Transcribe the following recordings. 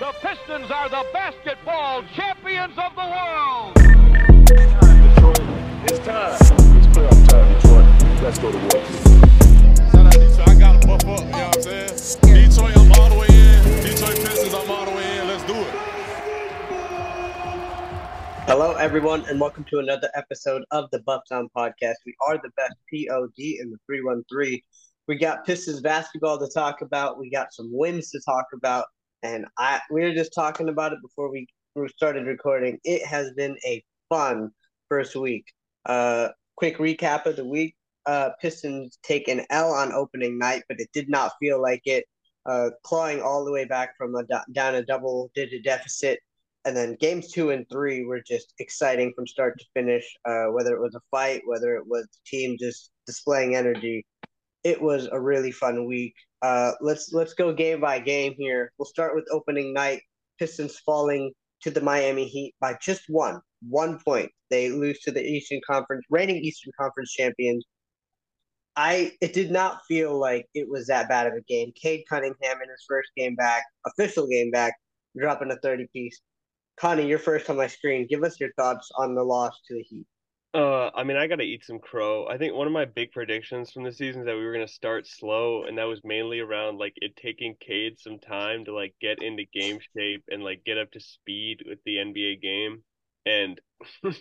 The Pistons are the basketball champions of the world. It's time, Detroit, it's time. It's playoff time, Detroit. Let's go to work. Shout out Detroit. I got to buff up, you know what I'm saying? Detroit, I'm all the way in. Detroit Pistons, I'm all the way in. Let's do it. Hello, everyone, and welcome to another episode of the Buff Sound Podcast. We are the best POD in the 313. We got Pistons basketball to talk about. We got some wins to talk about. And I we were just talking about it before we started recording. It has been a fun first week. Uh, quick recap of the week. Uh, Pistons take an L on opening night, but it did not feel like it. Uh, clawing all the way back from a down a double digit deficit and then games two and three were just exciting from start to finish. Uh, whether it was a fight, whether it was the team just displaying energy, it was a really fun week. Uh, let's let's go game by game here. We'll start with opening night. Pistons falling to the Miami Heat by just one, one point. They lose to the Eastern Conference, reigning Eastern Conference champions. I it did not feel like it was that bad of a game. Cade Cunningham in his first game back, official game back, dropping a 30 piece. Coni, you're first on my screen. Give us your thoughts on the loss to the Heat. Uh, I mean, I gotta eat some crow. I think one of my big predictions from the season is that we were gonna start slow, and that was mainly around like it taking Cade some time to like get into game shape and like get up to speed with the NBA game, and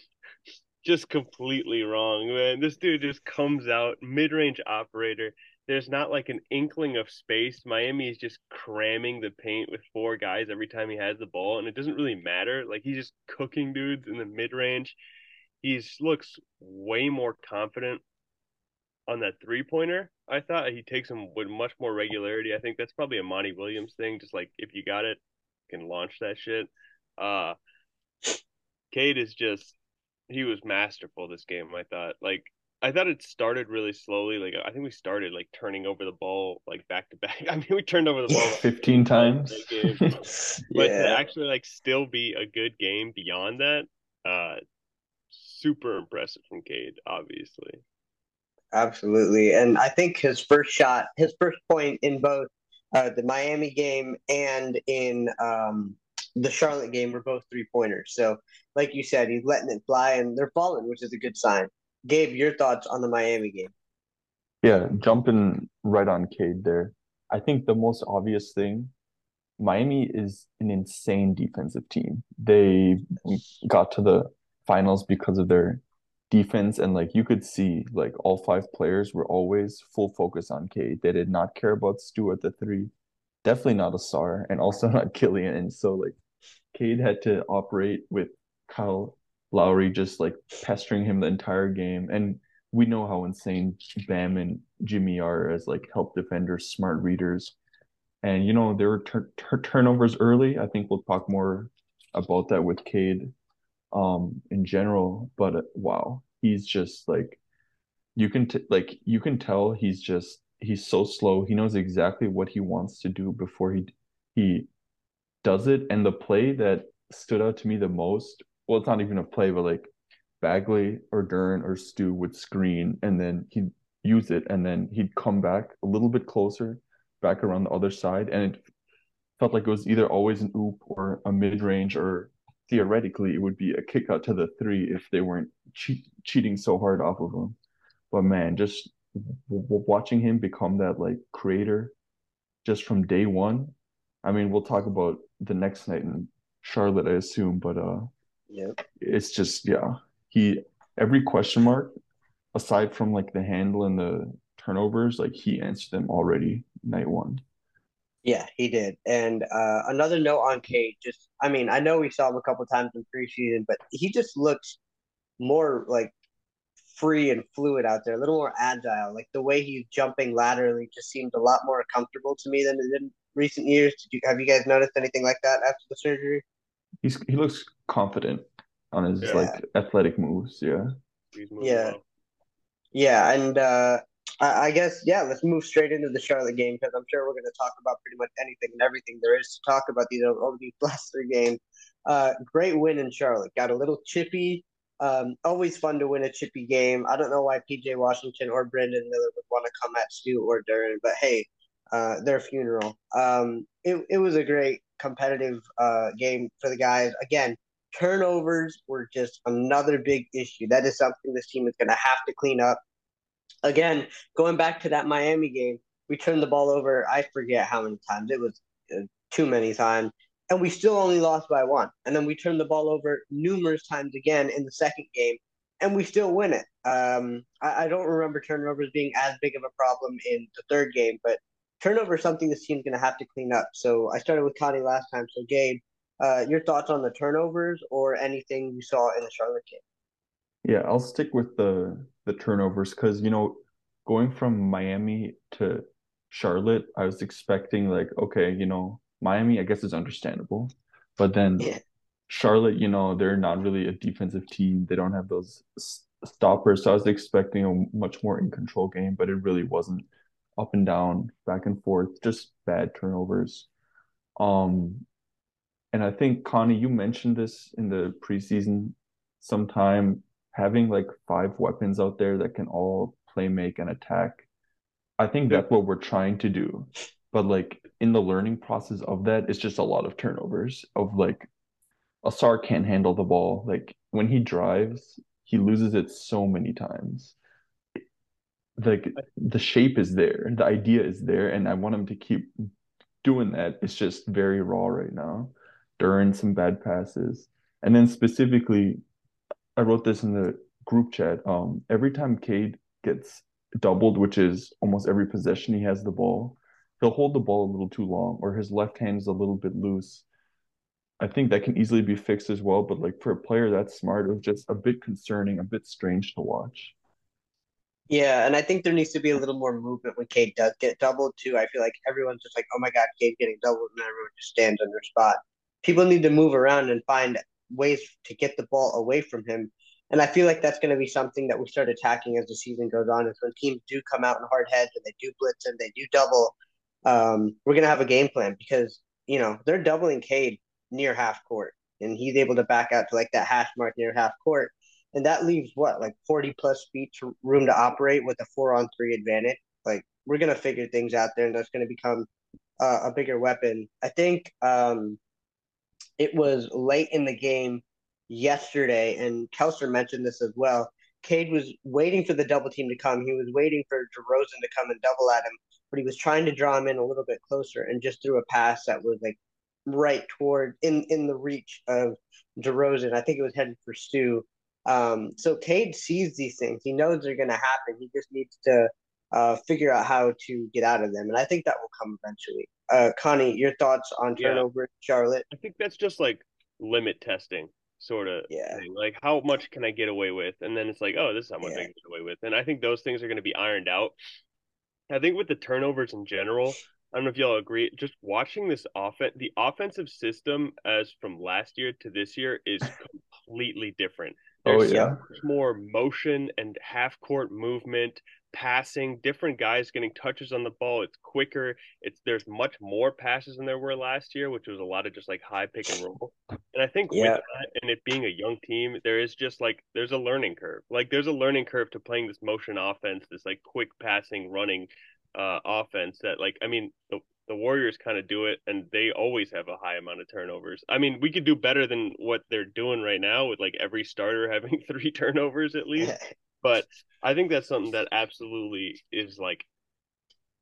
just completely wrong, man. This dude just comes out mid-range operator. There's not like an inkling of space. Miami is just cramming the paint with four guys every time he has the ball, and it doesn't really matter. Like he's just cooking dudes in the mid-range he looks way more confident on that three pointer. I thought he takes them with much more regularity. I think that's probably a Monty Williams thing. Just like if you got it, you can launch that shit. Uh, Cade is just he was masterful this game. I thought like I thought it started really slowly. Like I think we started like turning over the ball like back to back. I mean, we turned over the ball like, fifteen times. but yeah. to actually like still be a good game beyond that, uh, super impressive from Cade, obviously. Absolutely. And I think his first shot, his first point in both uh, the Miami game and in um, the Charlotte game were both three pointers. So, like you said, he's letting it fly and they're falling, which is a good sign. Gabe, your thoughts on the Miami game? Yeah, jumping right on Cade there. I think the most obvious thing Miami is an insane defensive team. They got to the finals because of their defense and like you could see like all five players were always full focus on Cade. They did not care about Stu at the three. Definitely not Ausar and also not Killian. And so like Cade had to operate with Kyle Lowry just like pestering him the entire game. And we know how insane Bam and Jimmy are as like help defenders, smart readers. And you know there were tur- tur- turnovers early. I think we'll talk more about that with Cade um in general but uh, wow he's just like you can t- like you can tell he's just he's so slow. He knows exactly what he wants to do before he he does it. And the play that stood out to me the most well it's not even a play but like Bagley or Duren or Stu would screen and then he'd use it and then he'd come back a little bit closer back around the other side. And it felt like it was either always an oop or a mid range or theoretically it would be a kick out to the three if they weren't che- cheating so hard off of him. But man, just w- watching him become that like creator just from day one. I mean, we'll talk about the next night in Charlotte, I assume, but uh, yeah, it's just yeah. He every question mark aside from like the handle and the turnovers, like he answered them already night one. Yeah, he did. And uh, another note on Cade, just I mean, I know we saw him a couple times in preseason, but he just looks more like free and fluid out there, a little more agile. Like the way he's jumping laterally just seems a lot more comfortable to me than it did in recent years. Did you have you guys noticed anything like that after the surgery? He's he looks confident on his yeah. like athletic moves. Yeah. Yeah. Well. Yeah, and uh, I, guess yeah. Let's move straight into the Charlotte game because I'm sure we're going to talk about pretty much anything and everything there is to talk about these over these last three games. Uh, great win in Charlotte. Got a little chippy. Um, always fun to win a chippy game. I don't know why PJ Washington or Brandon Miller would want to come at Stu or Duren, but hey, uh, their funeral. Um, it, it was a great competitive uh, game for the guys. Again, turnovers were just another big issue. That is something this team is going to have to clean up. Again, going back to that Miami game, we turned the ball over. I forget how many times. It was uh, too many times. And we still only lost by one. And then we turned the ball over numerous times again in the second game, and we still win it. Um, I, I don't remember turnovers being as big of a problem in the third game, but turnover is something this team's going to have to clean up. So I started with Coni last time. So, Gabe, uh, your thoughts on the turnovers or anything you saw in the Charlotte game? Yeah, I'll stick with the the turnovers because you know, going from Miami to Charlotte, I was expecting like, okay, you know, Miami, I guess is understandable, but then Yeah. Charlotte, you know, they're not really a defensive team. They don't have those stoppers, so I was expecting a much more in control game, but it really wasn't up and down, back and forth, just bad turnovers. Um, and I think Coni, you mentioned this in the preseason sometime, having like five weapons out there that can all play make and attack. I think that's what we're trying to do. But like in the learning process of that, it's just a lot of turnovers of like Ausar can't handle the ball. Like when he drives, he loses it so many times. Like the shape is there, the idea is there, and I want him to keep doing that. It's just very raw right now during some bad passes. And then specifically, I wrote this in the group chat. Um, every time Cade gets doubled, which is almost every possession he has the ball, he'll hold the ball a little too long, or his left hand is a little bit loose. I think that can easily be fixed as well, but like for a player that's smart, it was just a bit concerning, a bit strange to watch. Yeah, and I think there needs to be a little more movement when Cade does get doubled too. I feel like everyone's just like, "Oh my God, Cade getting doubled," and everyone just stands on their spot. People need to move around and find ways to get the ball away from him. And I feel like that's going to be something that we start attacking as the season goes on. Is when teams do come out in hard heads and they do blitz and they do double, um, we're going to have a game plan because you know they're doubling Cade near half court, and he's able to back out to like that hash mark near half court and that leaves what like 40 plus feet to room to operate with a four on three advantage like we're gonna figure things out there and that's gonna become uh, a bigger weapon i think um it was late in the game yesterday and Kelser mentioned this as well Cade was waiting for the double team to come he was waiting for DeRozan to come and double at him but he was trying to draw him in a little bit closer and just threw a pass that was like right toward in in the reach of DeRozan I think it was headed for Stu um, so Cade sees these things. He knows they're going to happen. He just needs to uh, figure out how to get out of them, and I think that will come eventually. Uh, Coni, your thoughts on Yeah. turnover, Charlotte? I think that's just like limit testing sort of Yeah. thing. Like how much can I get away with? And then it's like, oh, this is how much I Yeah. can get away with. And I think those things are going to be ironed out. I think with the turnovers in general, I don't know if y'all agree, just watching this offense, the offensive system as from last year to this year is completely different. Oh There's so yeah. more motion and half court movement, passing, different guys getting touches on the ball. It's quicker. It's there's much more passes than there were last year, which was a lot of just like high pick and roll. And I think Yeah. with that and it being a young team, there is just like there's a learning curve. Like there's a learning curve to playing this motion offense, this like quick passing, running uh offense that like I mean the the Warriors kind of do it and they always have a high amount of turnovers. I mean, we could do better than what they're doing right now with like every starter having three turnovers at least. But I think that's something that absolutely is like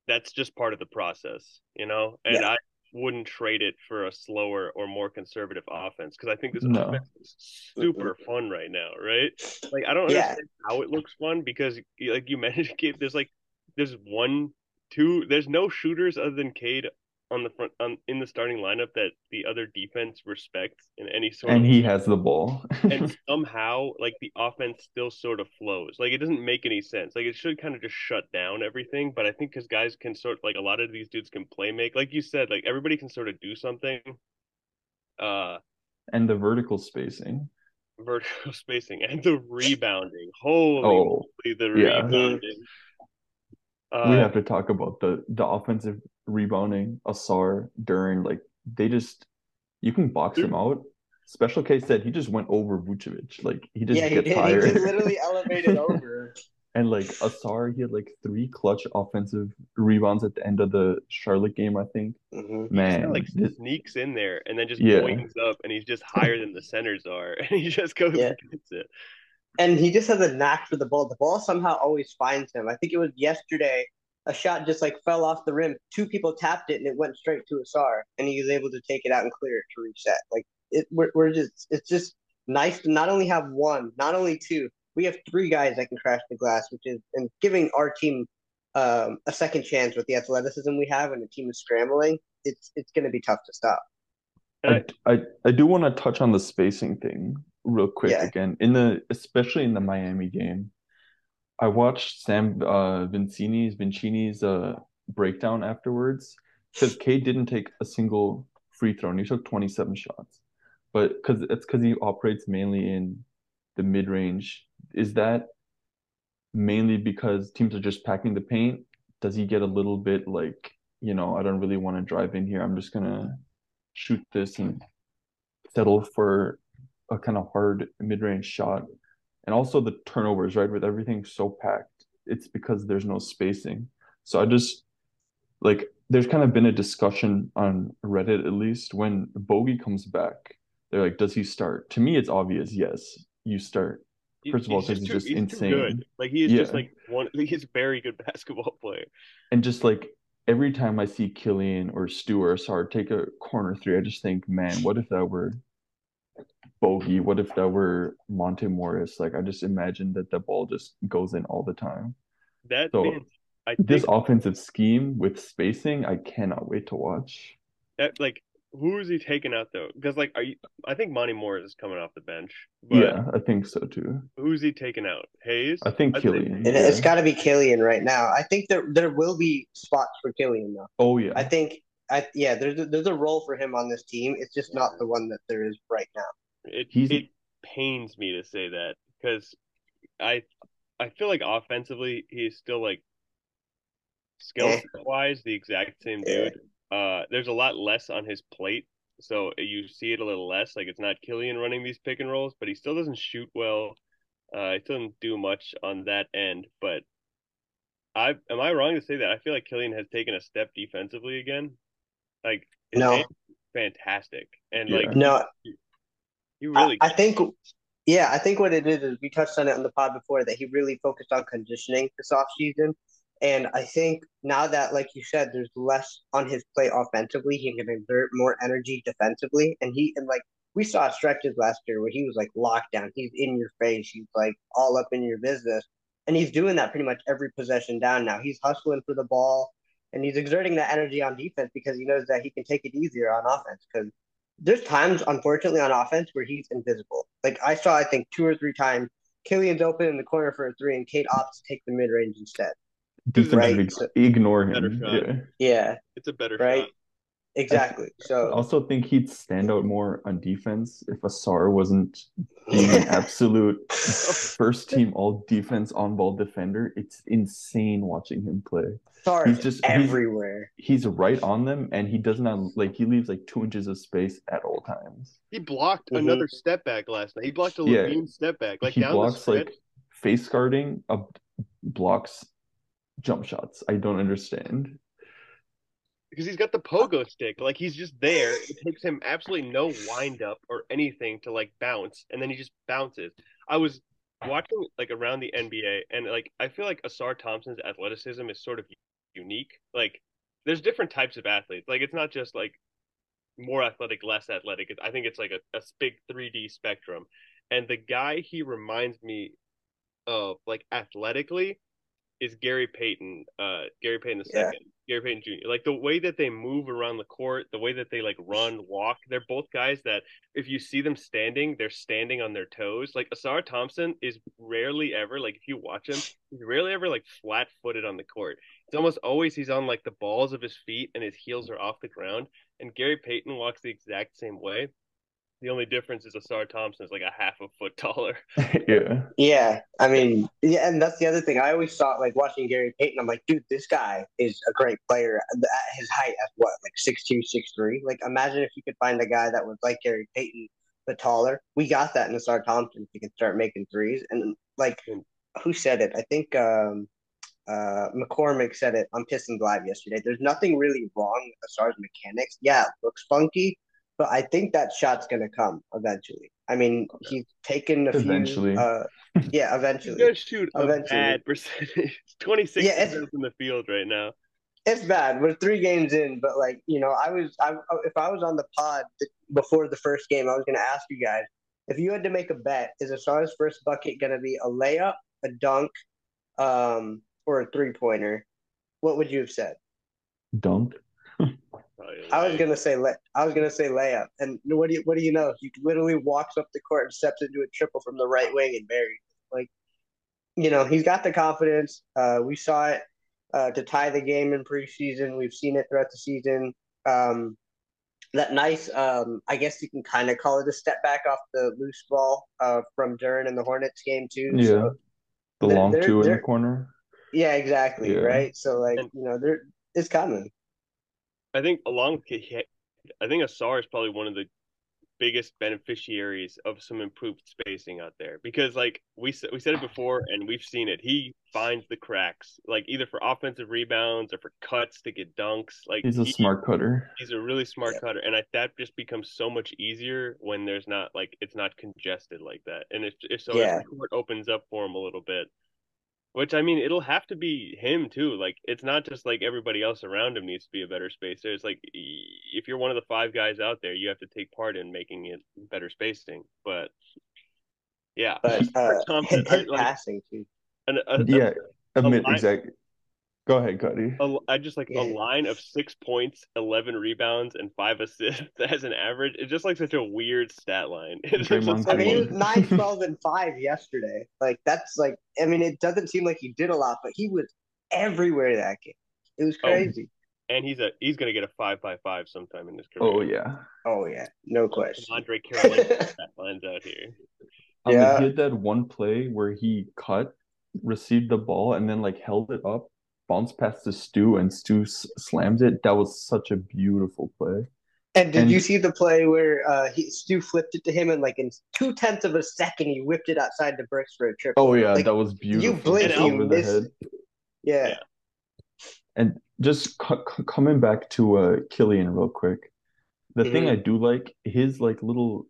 that's just part of the process, you know? And Yeah. I wouldn't trade it for a slower or more conservative offense because I think this No. offense is super fun right now, right? Like I don't Yeah. understand how it looks fun because like you mentioned, there's like there's one, two, there's no shooters other than Cade on the front on in the starting lineup that the other defense respects in any sort And of he has the ball. and somehow like the offense still sort of flows. Like it doesn't make any sense. Like it should kind of just shut down everything. But I think because guys can sort like a lot of these dudes can play make, like you said, like everybody can sort of do something. Uh, And the vertical spacing. vertical spacing and the rebounding. Holy Oh, the yeah. rebounding. We Uh, have to talk about the the offensive rebounding. Ausar during like they just you can box him out. Special case said he just went over Vucevic. Like he just yeah, he gets did. He tired. just literally elevated over. And like Ausar, he had like three clutch offensive rebounds at the end of the Charlotte game, I think. Mhm. Man, Kinda, like this- sneaks in there and then just Yeah. up and he's just higher than the centers are and he just goes Yeah. and gets it. And he just has a knack for the ball. The ball somehow always finds him. I think it was yesterday. A shot just like fell off the rim. Two people tapped it and it went straight to Ausar, and he was able to take it out and clear it to reset. Like it, we're, we're just it's just nice to not only have one, not only two. We have three guys that can crash the glass, which is and giving our team um, a second chance with the athleticism we have, and the team is scrambling. It's it's going to be tough to stop. I, I, I do want to touch on the spacing thing real quick Yeah. again. In the especially in the Miami game, I watched Sam uh Vecenie's Vecenie's uh breakdown afterwards because Cade didn't take a single free throw and he took 27 shots. But because it's because he operates mainly in the mid range. Is that mainly because teams are just packing the paint? Does he get a little bit like, you know, I don't really want to drive in here. I'm just gonna shoot this and settle for a kind of hard mid-range shot. And also the turnovers, right? With everything so packed, it's because there's no spacing. So I just like there's kind of been a discussion on Reddit at least when Bogey comes back. They're like, does he start? To me, it's obvious. Yes, you start. First of all, he's 'cause he's just too insane. good. Like he is just like one he's a very good basketball player. And just like every time I see Killian or Stu or Sar take a corner three, I just think, man, what if that were Bogey? What if that were Monte Morris? Like I just imagine that the ball just goes in all the time. That So, man, I This think offensive scheme with spacing, I cannot wait to watch. that like who is he taking out though? Because like are you I think Monte Morris is coming off the bench. But Yeah, I think so too. who's he taking out? Hayes? I think I'd say- Killian. And yeah. it's got to be Killian right now. I think there there will be spots for Killian though. Oh yeah. I think I yeah, there's a, there's a role for him on this team. It's just not the one that there is right now. It He's- it pains me to say that because I I feel like offensively he's still like skill Eh. wise the exact same dude. Uh, there's a lot less on his plate, so you see it a little less. Like it's not Killian running these pick and rolls, but he still doesn't shoot well. Uh, he doesn't do much on that end. But I am I wrong to say that? I feel like Killian has taken a step defensively again. Like No. fantastic, and Yeah. like No, he I, really I think yeah, I think what it is is we touched on it on the pod before that he really focused on conditioning this offseason. And I think now that, like you said, there's less on his plate offensively, he can exert more energy defensively. And he and like we saw stretches last year where he was like locked down. He's in your face. He's like all up in your business. And he's doing that pretty much every possession down now. He's hustling for the ball and he's exerting that energy on defense because he knows that he can take it easier on offense. Because there's times, unfortunately, on offense where he's invisible. Like I saw, I think two or three times, Killian's open in the corner for a three, and Cade opts to take the mid range instead. Defensively Right, so- ignore Better him. shot. Yeah. Yeah, it's a better right. shot. Exactly. So I also think he'd stand out more on defense if Ausar wasn't being an absolute first team all defense on ball defender. It's insane watching him play. Sorry, He's just- everywhere. He's right on them and he does not like he leaves like two inches of space at all times. He blocked Mhm. another step back last night. He blocked a Yeah. LaVine step back. Like he down blocks stretch. like face guarding up blocks jump shots. I don't understand. Because he's got the pogo stick. Like he's just there. It takes him absolutely no wind up or anything to like bounce, and then he just bounces. I was watching like around the NBA, and like I feel like Ausar Thompson's athleticism is sort of unique. Like there's different types of athletes. Like it's not just like more athletic, less athletic. I think it's like a, a big 3D spectrum. And the guy he reminds me of, like athletically, is Gary Payton. Uh, Gary Payton the Yeah. second. Gary Payton Jr. Like the way that they move around the court, the way that they like run, walk. They're both guys that if you see them standing, they're standing on their toes. Like Ausar Thompson is rarely ever like if you watch him, he's rarely ever like flat footed on the court. It's almost always he's on like the balls of his feet and his heels are off the ground. And Gary Payton walks the exact same way. The only difference is Ausar Thompson is like a half a foot taller. yeah. Yeah, I mean, yeah, and that's the other thing. I always thought, like watching Gary Payton, I'm like, dude, this guy is a great player at his height at what, like six two, six three. Like, imagine if you could find a guy that was like Gary Payton but taller. We got that in Ausar Thompson. He can start making threes, and like who said it? I think um, uh, McCormick said it on Pistons Live yesterday. There's nothing really wrong as far as mechanics. Yeah, it looks funky, but I think that shot's gonna come eventually. I mean, he's taken a Eventually. few. Uh, yeah, He's eventually. gonna shoot a Eventually. bad percentage. Twenty six Yeah, it's- percent in the field right now. It's bad. We're three games in, but like you know, I was, I if I was on the pod before the first game, I was gonna ask you guys if you had to make a bet: is Ausar's first bucket gonna be a layup, a dunk, um, or a three pointer? What would you have said? Dunk. Probably I was gonna say lay, I was gonna say layup, and what do you what do you know? He literally walks up the court and steps into a triple from the right wing and buries. it. Like, you know, he's got the confidence. Uh, we saw it uh, to tie the game in preseason. We've seen it throughout the season. Um, that nice, um, I guess you can kind of call it a step back off the loose ball uh, from Duren in the Hornets game too. Yeah. So, The They're- long they're- two in the corner. yeah, exactly. Yeah. Right. So like, you know, there it's coming. I think along with I think Ausar is probably one of the biggest beneficiaries of some improved spacing out there because like we s- we said it before and we've seen it. He finds the cracks like either for offensive rebounds or for cuts to get dunks. Like He's a he- smart cutter. He's a really smart Yeah. cutter, and I, that just becomes so much easier when there's not like it's not congested like that, and if, if so, Yeah. if the court opens up for him a little bit, which I mean, it'll have to be him too. Like it's not just like everybody else around him needs to be a better spacer. It's like if you're one of the five guys out there, you have to take part in making it better spacing. But yeah, But uh, Super confident. his I, like, passing too. an, a, a- Yeah. Admit line- exactly. Go ahead, Cuddy. a, I just like Yeah. a line of six points, eleven rebounds, and five assists as an average. It's just like such a weird stat line. It's just I mean, he was Green. 9, 12, and 5 yesterday. Like, that's like, I mean, it doesn't seem like he did a lot, but he was everywhere that game. It was Oh. crazy. and he's a he's gonna get a five by five sometime in his career. Oh yeah. Oh, yeah. No question. Andrei Kirilenko stat lines out here. Um, Yeah. he had that one play where he cut, received the ball, and then like held it up, bounced past to Stu, and Stu s- slams it. That was such a beautiful play. And did And- you see the play where uh, he Stu flipped it to him and, like, in two tenths of a second, he whipped it outside the bricks for a trip? Oh yeah, Like, that was beautiful. blink, just you over the missed- head. Yeah. Yeah. And just c c- coming back to uh Killian real quick, the thing Mhm. I do like his like little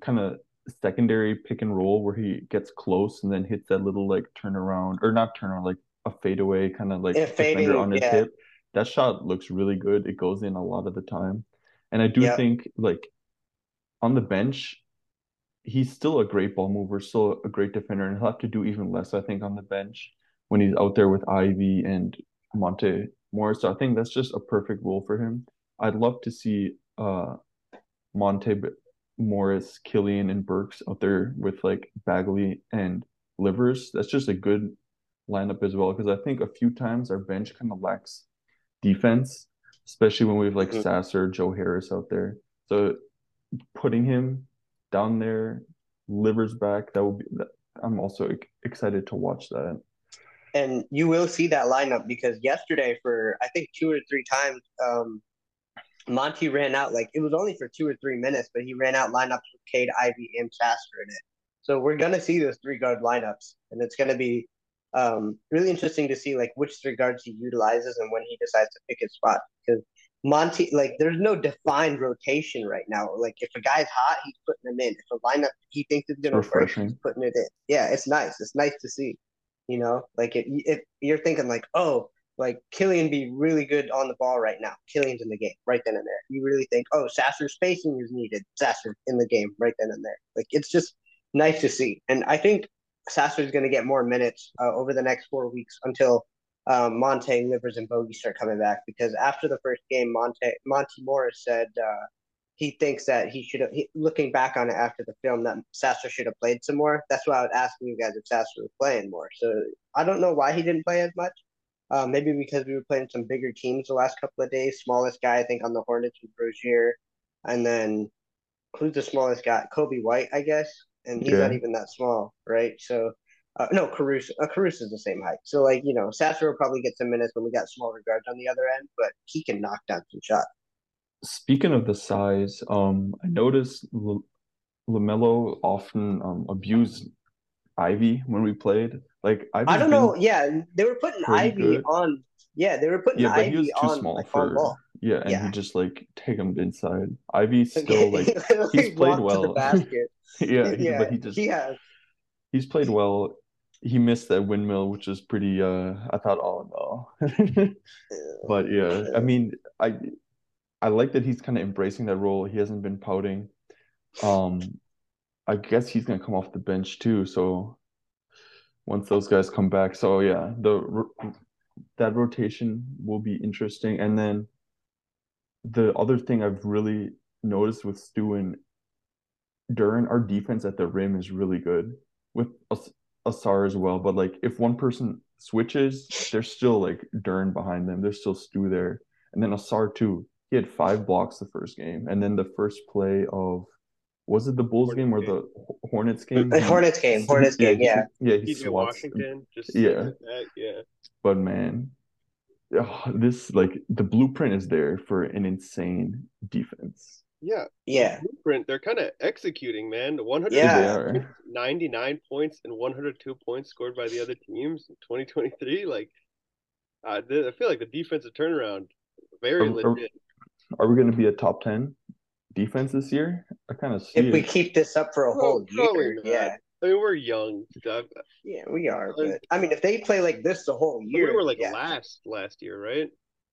kind of secondary pick and roll where he gets close and then hits that little like turnaround or not turnaround like a fadeaway kind of like Yeah, defender fading, on his yeah. hip. That shot looks really good. It goes in a lot of the time, and I do Yeah. think like on the bench, he's still a great ball mover, still a great defender, and he'll have to do even less, I think, on the bench when he's out there with Ivey and Monte Morris. So I think that's just a perfect role for him. I'd love to see uh Monte Morris, Killian, and Burks out there with like Bagley and Livers. That's just a good lineup as well because I think a few times our bench kind of lacks defense, especially when we have like Mhm. Sasser, Joe Harris out there. So putting him down there, Livers back, that would be I'm also excited to watch that. And you will see that lineup because yesterday, for I think two or three times, um, Monty ran out like it was only for two or three minutes, but he ran out lineups with Cade, Ivey, and Sasser in it. So we're gonna see those three guard lineups, and it's gonna be um, really interesting to see like which three guards he utilizes and when he decides to pick his spot. Because Monty, like, there's no defined rotation right now. Like, if a guy's hot, he's putting him in. If a lineup he thinks is gonna work, he's putting it in. Yeah, it's nice. It's nice to see. You know, like if, if you're thinking like, oh, like Killian be really good on the ball right now. Killian's in the game right then and there. You really think, oh, Sasser's spacing is needed. Sasser in the game right then and there. Like it's just nice to see. And I think Sasser's going to get more minutes uh, over the next four weeks until um, Monte, Livers, and Bogey start coming back. Because after the first game, Monte Monty Morris said uh, he thinks that he should have. Looking back on it after the film, that Sasser should have played some more. That's why I was asking you guys if Sasser was playing more. So I don't know why he didn't play as much. Uh, maybe because we were playing some bigger teams the last couple of days. Smallest guy I think on the Hornets was Rozier, and then who's the smallest guy? Coby White, I guess, and he's not even that small, right? So. Uh, no, Caruso. Uh, Caruso's the same height. So, like, you know, Sasser will probably get some minutes when we got smaller guards on the other end, but he can knock down some shots. Speaking of the size, um, I noticed L- LaMelo often um, abused Ivey when we played. Like I Ivey's don't know. Yeah, they were putting Ivey good. on. Yeah, they were putting Yeah, but he was Ivey too on small like on for ball. Yeah, and Yeah. he just like take him inside. Ivey's Like, still like literally he's played walked to the well. basket. yeah, he, yeah, but he just he has. he's played well. He missed that windmill, which was pretty uh I thought, all in all, But yeah, I mean, I I like that he's kind of embracing that role. He hasn't been pouting. Um, I guess he's gonna come off the bench too. So once those guys come back, so yeah, the that rotation will be interesting. And then the other thing I've really noticed with Stu and Duren, our defense at the rim is really good with As- Ausar as well. But like if one person switches, there's still like Duren behind them. There's still Stu there. And then Ausar too. He had five blocks the first game. And then the first play of was it the Bulls game or the Hornets game? The Hornets game, Hornets game, he- yeah. Yeah, he TJ swats. Washington, just Yeah. like that, yeah. But man, oh, this like the blueprint is there for an insane defense. Yeah, Yeah, blueprint. They're kind of executing, man. One hundred Yeah. 99 points and 102 points scored by the other teams in 2023. Like, uh, I feel like the defensive turnaround very Are- are- legit. Are we going to be a top 10 defense this year? I kind of see if we keep this up for a whole probably year, not. yeah, I mean, we're young. Yeah, we are. But I mean, if they play like this the whole year, we were like yeah. last last year, right?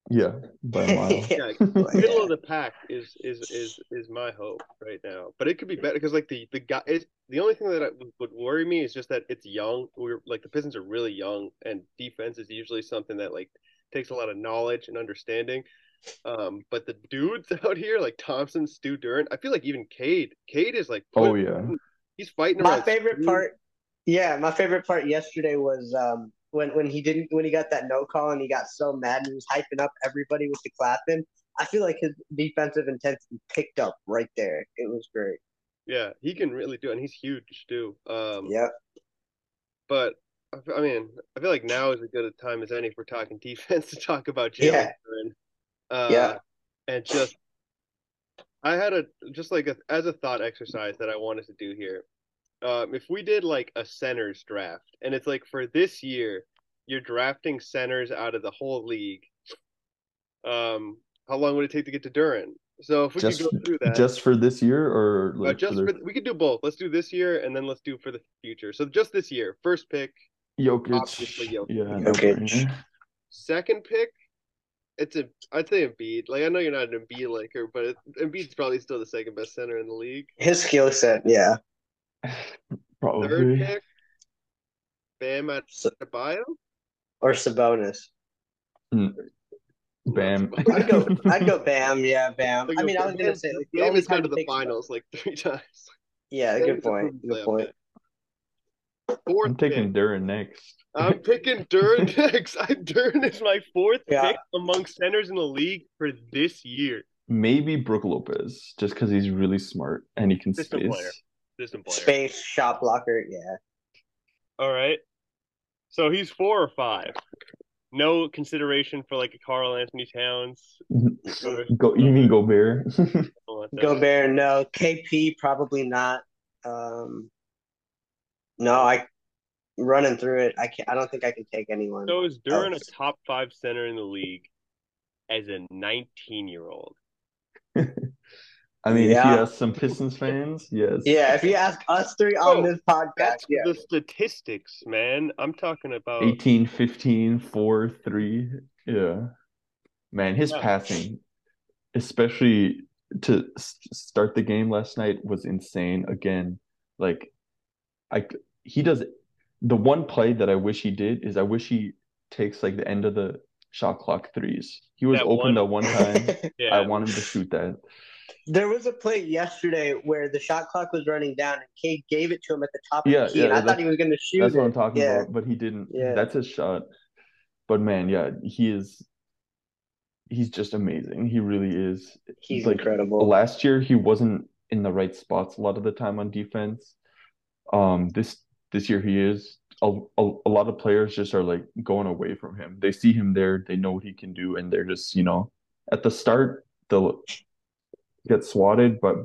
Yeah, by a mile. Yeah, middle of the pack is is is is my hope right now. But it could be better because like the the guy is the only thing that I, would worry me is just that it's young. We're like the Pistons are really young, and defense is usually something that like takes a lot of knowledge and understanding. Um, but the dudes out here like Thompson, Stu Duren, I feel like even Cade, Cade is like Oh, yeah. He's fighting. My favorite part, yeah, my favorite part yesterday was um when when he didn't when he got that no call and he got so mad and he was hyping up everybody with the clapping. I feel like his defensive intensity picked up right there. It was great. Yeah, he can really do, it, and he's huge too. Um, Yep. But I mean, I feel like now is as good a time as any for talking defense to talk about Jalen Yeah. Uh, Yeah. And just, I had a just like a, as a thought exercise that I wanted to do here. Um, if we did like a centers draft, and it's like for this year, you're drafting centers out of the whole league. Um, how long would it take to get to Duren? So if we Just could go through that, just for this year or uh, just for for the the, we could do both. Let's do this year and then let's do for the future. So just this year, first pick, Jokic? obviously Jokic. Yeah, Jokic. no-brainer. second pick. It's a I'd say Embiid. Like I know you're not an Embiid liker, but it, Embiid's probably still the second best center in the league. His skill set, yeah. Third Probably. pick, Bam at S- bio. Or Sabonis. Hmm. Bam. I'd go. I'd go. Bam. Yeah, Bam. I mean, I was gonna say like the Bam only has gone to to the take finals like three times. Yeah, Bam's good point. Good point. Guy. Fourth I'm taking pick. Duren next. I'm picking Duren next. I Duren is my fourth Yeah. pick among centers in the league for this year. Maybe Brook Lopez, just because he's really smart and he can System space. player. Distant player. Space shot blocker. Yeah. All right. So he's four or five. No consideration for like a Karl-Anthony Towns. Go, you mean Gobert? something like that. Gobert, no. KP, probably not. Um, no, I running through it. I can't. I don't think I can take anyone. So is oh, Duren a top five center in the league as a 19 year old? I mean, if you ask some Pistons fans, yes. Yeah, if you ask us three on Bro, this podcast, That's yeah, the statistics, man. I'm talking about 18, 15, 4, 3. Yeah. Man, his Yeah. passing, especially to s- start the game last night, was insane. Again, like, I c- he does the one play that I wish he did is I wish he takes like the end of the shot clock threes. He was That open one- that one time. yeah. I want him to shoot that. there was a play yesterday where the shot clock was running down and Cade gave it to him at the top of the key, yeah, and I thought he was going to shoot That's what. I'm talking yeah. about, but he didn't. Yeah. That's his shot. But man, yeah, he is he's just amazing. He really is. He's Like, incredible. Last year he wasn't in the right spots a lot of the time on defense. Um this this year he is. A, a, a lot of players just are like going away from him. They see him there, they know what he can do, and they're just, you know, at the start they'll get swatted, but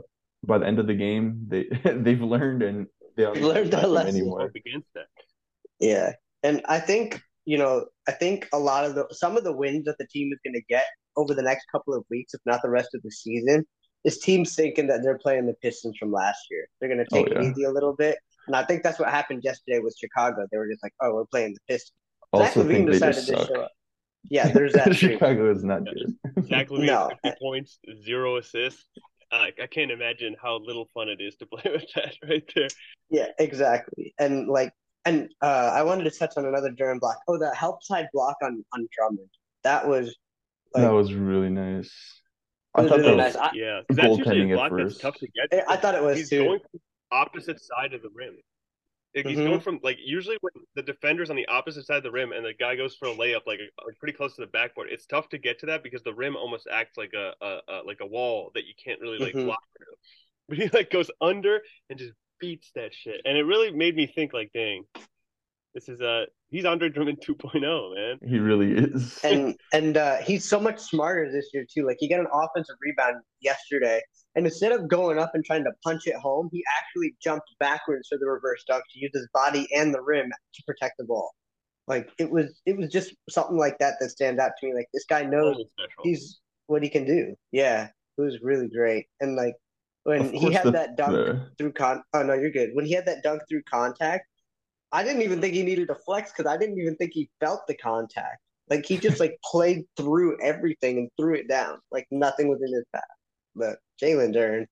by the end of the game they they've learned and They don't Learned their him lesson. anymore. Against that. Yeah, and I think you know, I think a lot of the some of the wins that the team is going to get over the next couple of weeks, if not the rest of the season, is teams thinking that they're playing the Pistons from last year. They're going to Oh, take yeah. it easy a little bit, and I think that's what happened yesterday with Chicago. They were just like, "Oh, we're playing the Pistons." Zach Also LaVine think they decided just to suck. show up. Yeah, there's that. Chicago is not good. Zach LaVine, No. 50 points, zero assists. Uh, I can't imagine how little fun it is to play with that right there. Yeah, exactly. And like, and uh, I wanted to touch on another Duren block. Oh, the help side block on on Drummond. That was like, That was really nice. I thought really that was nice. I- Yeah, 'cause that's usually a block that's tough to get. I- I thought it was he's too. going from the opposite side of the rim. Like he's Mhm. going from like usually when the defender's on the opposite side of the rim and the guy goes for a layup like, like pretty close to the backboard. It's tough to get to that because the rim almost acts like a, a, a like a wall that you can't really like Mhm. block through. But he like goes under and just beats that shit, and it really made me think like, dang, this is uh he's Andre Drummond 2.0, man. he really is. and and uh, he's so much smarter this year too. Like he got an offensive rebound yesterday, and instead of going up and trying to punch it home, he actually jumped backwards for the reverse dunk to use his body and the rim to protect the ball. Like it was, it was just something like that that stands out to me. Like this guy knows he's what he can do. Yeah, it was really great. And like when he had the- that dunk the- through con, oh no, you're good. When he had that dunk through contact, I didn't even think he needed to flex because I didn't even think he felt the contact. Like he just like played through everything and threw it down like nothing was in his path. But Jalen Duren,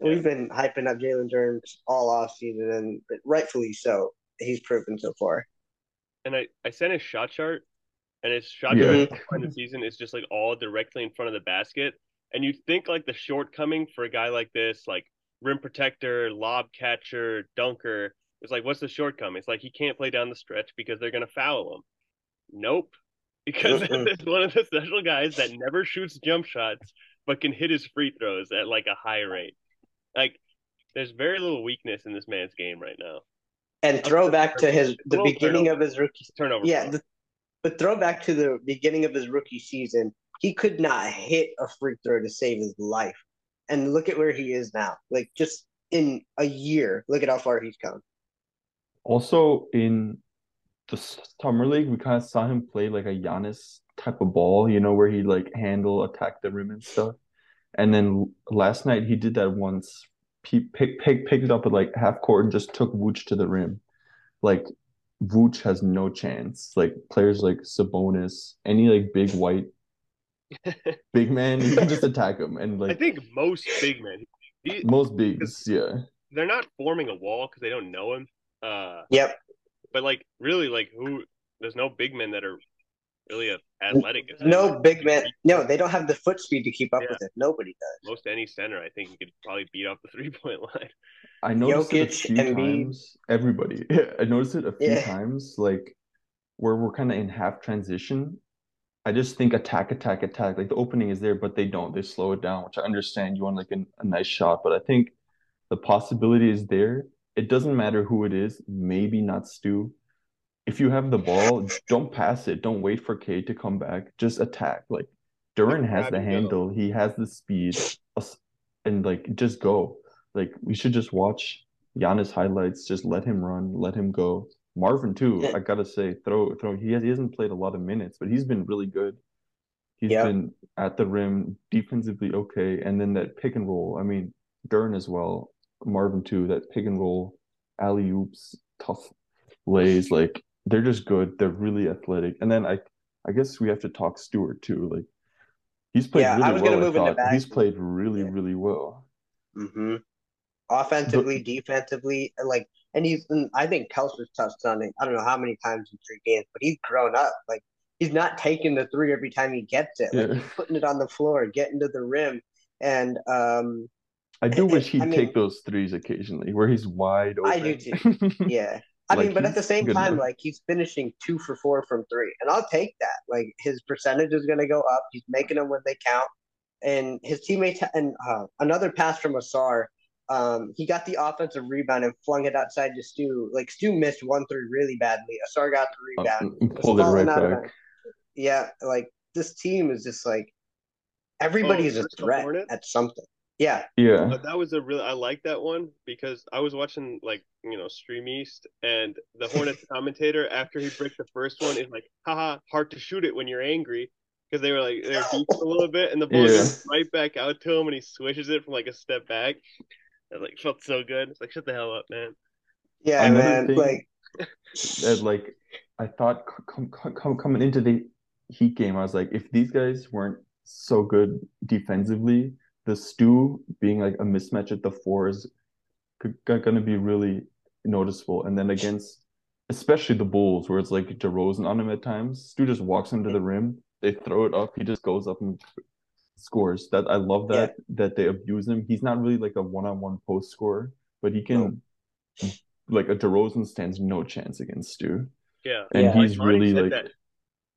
we've been hyping up Jalen Duren all off season, and rightfully so. He's proven so far. and I, I sent his shot chart, and his shot Yeah. chart mm-hmm. so in the season is just like all directly in front of the basket. And you think like the shortcoming for a guy like this, like rim protector, lob catcher, dunker, is like what's the shortcoming? It's like he can't play down the stretch because they're gonna foul him. Nope, because it's one of the special guys that never shoots jump shots but can hit his free throws at like a high rate. Like there's very little weakness in this man's game right now. And throw back to his the Little beginning of his rookie Turnover. Yeah, the, but throw back to the beginning of his rookie season. He could not hit a free throw to save his life. And look at where he is now. Like just in a year, look at how far he's come. Also in the summer league, we kind of saw him play like a Giannis type of ball, you know, where he like handle, attack the rim and stuff. And then last night he did that once. He pick, pick, picked it up at like half court and just took Vooch to the rim. Like Vooch has no chance. Like players like Sabonis, any like big white big man, you can just attack him. And like I think most big men, he, most bigs, yeah. they're not forming a wall because they don't know him. Uh, Yep. but like really, like who? There's no big men that are really a- athletic. as him. No big man. No, they don't have the foot speed to keep up Yeah. with it. Nobody does. Most any center, I think, he could probably beat off the three point line. I noticed it a few Embiid. times. Everybody. I noticed it a few Yeah. times, like where we're kind of in half transition. I just think attack, attack, attack. Like the opening is there, but they don't. They slow it down, which I understand. You want like a, a nice shot, but I think the possibility is there. It doesn't matter who it is. Maybe not Stu. If you have the ball, don't pass it. Don't wait for K to come back. Just attack. Like Duren has the and go. handle. He has the speed, and like just go. Like we should just watch Giannis highlights. Just let him run. Let him go. Marvin too. Yeah. I gotta say, throw throw. He has he hasn't played a lot of minutes, but he's been really good. He's Yep. been at the rim, defensively okay, and then that pick and roll. I mean, Duren as well. Marvin too. That pick and roll, alley oops, tough lays. Like they're just good. They're really athletic. And then I, I guess we have to talk Stewart too. Like he's played Yeah, I really was well. gonna I move into thought he's played really, Yeah. really well. hmm Offensively, defensively, and like, and he's. And I think Kelser's touched on it. I don't know how many times in three games, but he's grown up. Like he's not taking the three every time he gets it. Like Yeah. he's putting it on the floor, getting to the rim, and um, I do And- wish he'd I mean- take those threes occasionally, where he's wide open. I do too. yeah. I Like, mean, but at the same time, enough. like he's finishing two for four from three, and I'll take that. Like his percentage is going to go up. He's making them when they count, and his teammates and uh, another pass from Ausar. Um, he got the offensive rebound and flung it outside to Stu. Like Stu missed one three really badly. Ausar got the Uh, rebound. and pulled it right back. Yeah, like this team is just like everybody's Oh, a threat at something. Yeah, Yeah. But that was a really I like that one because I was watching like you know Stream East and the Hornets commentator after he breaks the first one is like, haha, hard to shoot it when you're angry because they were like they're beat a little bit and the ball Yeah. goes right back out to him and he swishes it from like a step back. It like felt so good. It's like shut the hell up, man. yeah, Another man. Like, that like I thought com- com- com- coming into the Heat game, I was like, if these guys weren't so good defensively, the stew being like a mismatch at the four is going to be really noticeable. And then against, especially the Bulls, where it's like DeRozan on him at times, Stu just walks into the rim, they throw it up, he just goes up and scores. That I love that that they abuse him. He's not really like a one-on-one post scorer, but he can. Like a DeRozan stands no chance against Stu. Yeah. And Yeah. he's Monty really like that.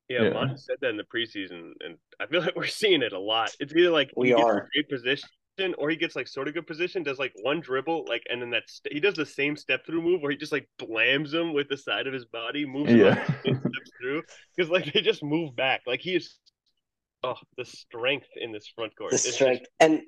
Yeah, Yeah. Monty said that in the preseason, and I feel like we're seeing it a lot. It's either like We he gets are. a great position, or he gets like sort of good position, does like one dribble, like, and then that's he does the same step through move where he just like blams him with the side of his body, moves yeah. steps through, because like they just move back. Like he is, oh, the strength in this front court the strength. And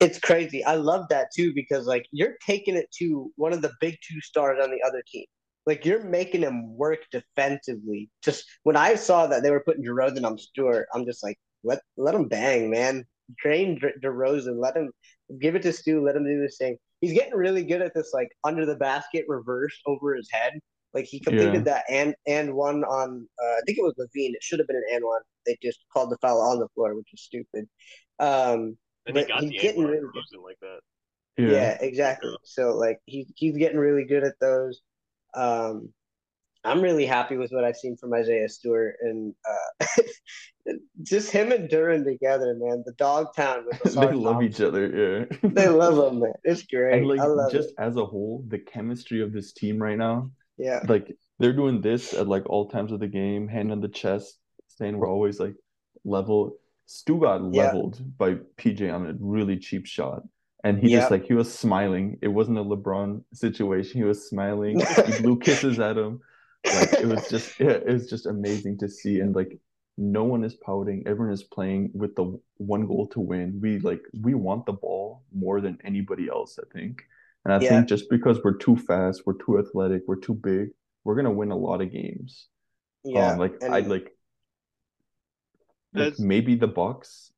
it's crazy. I love that too because like you're taking it to one of the big two stars on the other team. Like you're making him work defensively. Just when I saw that they were putting DeRozan on Stewart, I'm just like, let let him bang, man. Train De- DeRozan. Let him give it to Stu. Let him do this thing. He's getting really good at this, like under the basket reverse over his head. Like he completed that and and one on uh, I think it was LaVine. It should have been an and one. They just called the foul on the floor, which is stupid. Um, And he but got he's the getting really on DeRozan like that. Yeah. yeah, exactly. So like he's he's getting really good at those. Um, I'm really happy with what I've seen from Isaiah Stewart and uh, just him and Duren together, man. The dog town with They love each other, yeah. They love them, man. It's great. And like just it. as a whole, the chemistry of this team right now, Yeah, like they're doing this at like all times of the game, hand on the chest, saying we're always like level. Stu got Yeah. leveled by PJ on a really cheap shot. And he just like he was smiling. It wasn't a LeBron situation. He was smiling. He blew kisses at him. Like it was just yeah, it was just amazing to see. And like no one is pouting. Everyone is playing with the one goal to win. We like we want the ball more than anybody else, I think. And I Yeah. think just because we're too fast, we're too athletic, we're too big, we're gonna win a lot of games. yeah. Um, like and I like like maybe the Bucks,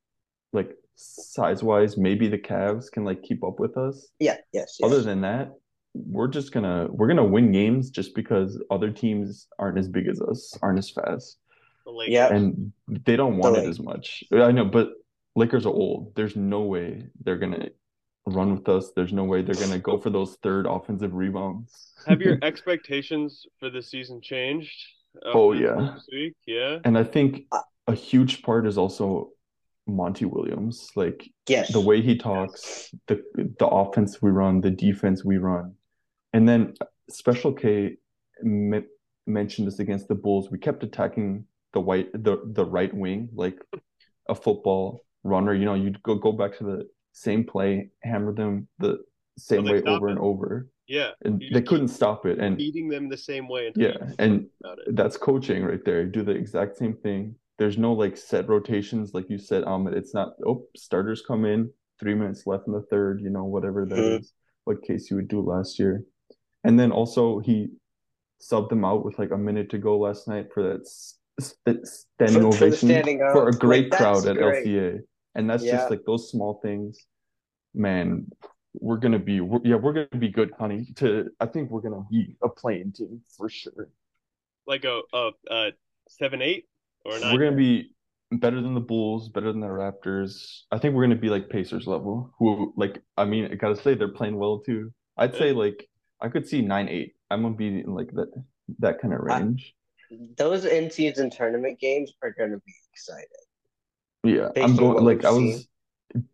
like size wise, maybe the Cavs can like keep up with us. yeah, yes, yes. Other than that, we're just gonna we're gonna win games just because other teams aren't as big as us, aren't as fast, Yeah. and they don't want it as much. I know, but Lakers are old. There's no way they're gonna run with us. There's no way they're gonna go for those third offensive rebounds. Have your expectations for the season changed? Oh, yeah. Week, yeah. And I think Uh, a huge part is also Monty Williams. Like yes, the way he talks, the the offense we run, the defense we run, and then Special K me mentioned this against the Bulls. We kept attacking the white the the right wing like a football runner. You know, you'd go go back to the same play, hammer them the same they way over it. and over, Yeah. and they couldn't stop it. And Beating them the same way. yeah, and something about it. that's coaching right there. Do the exact same thing. There's no like set rotations, like you said, Amit. It's not, oh, starters come in, three minutes left in the third, you know, whatever that Mhm. is, what Casey would do last year. And then also he subbed them out with like a minute to go last night for that st- standing For- for the ovation standing for a great Like, crowd at great. LCA. And that's Yeah. just like those small things. Man, we're gonna be, we're, yeah, we're gonna be good, honey. To I think we're gonna be a playing team for sure. Like a, a, a 7 8 or a 9 We're gonna be better than the Bulls, better than the Raptors. I think we're gonna be like Pacers level. Who like I mean, I gotta say they're playing well too. I'd say like I could see nine eight. I'm gonna be in like that that kind of I- range. those in-season tournament games are going to be exciting. Yeah, based I'm going like I was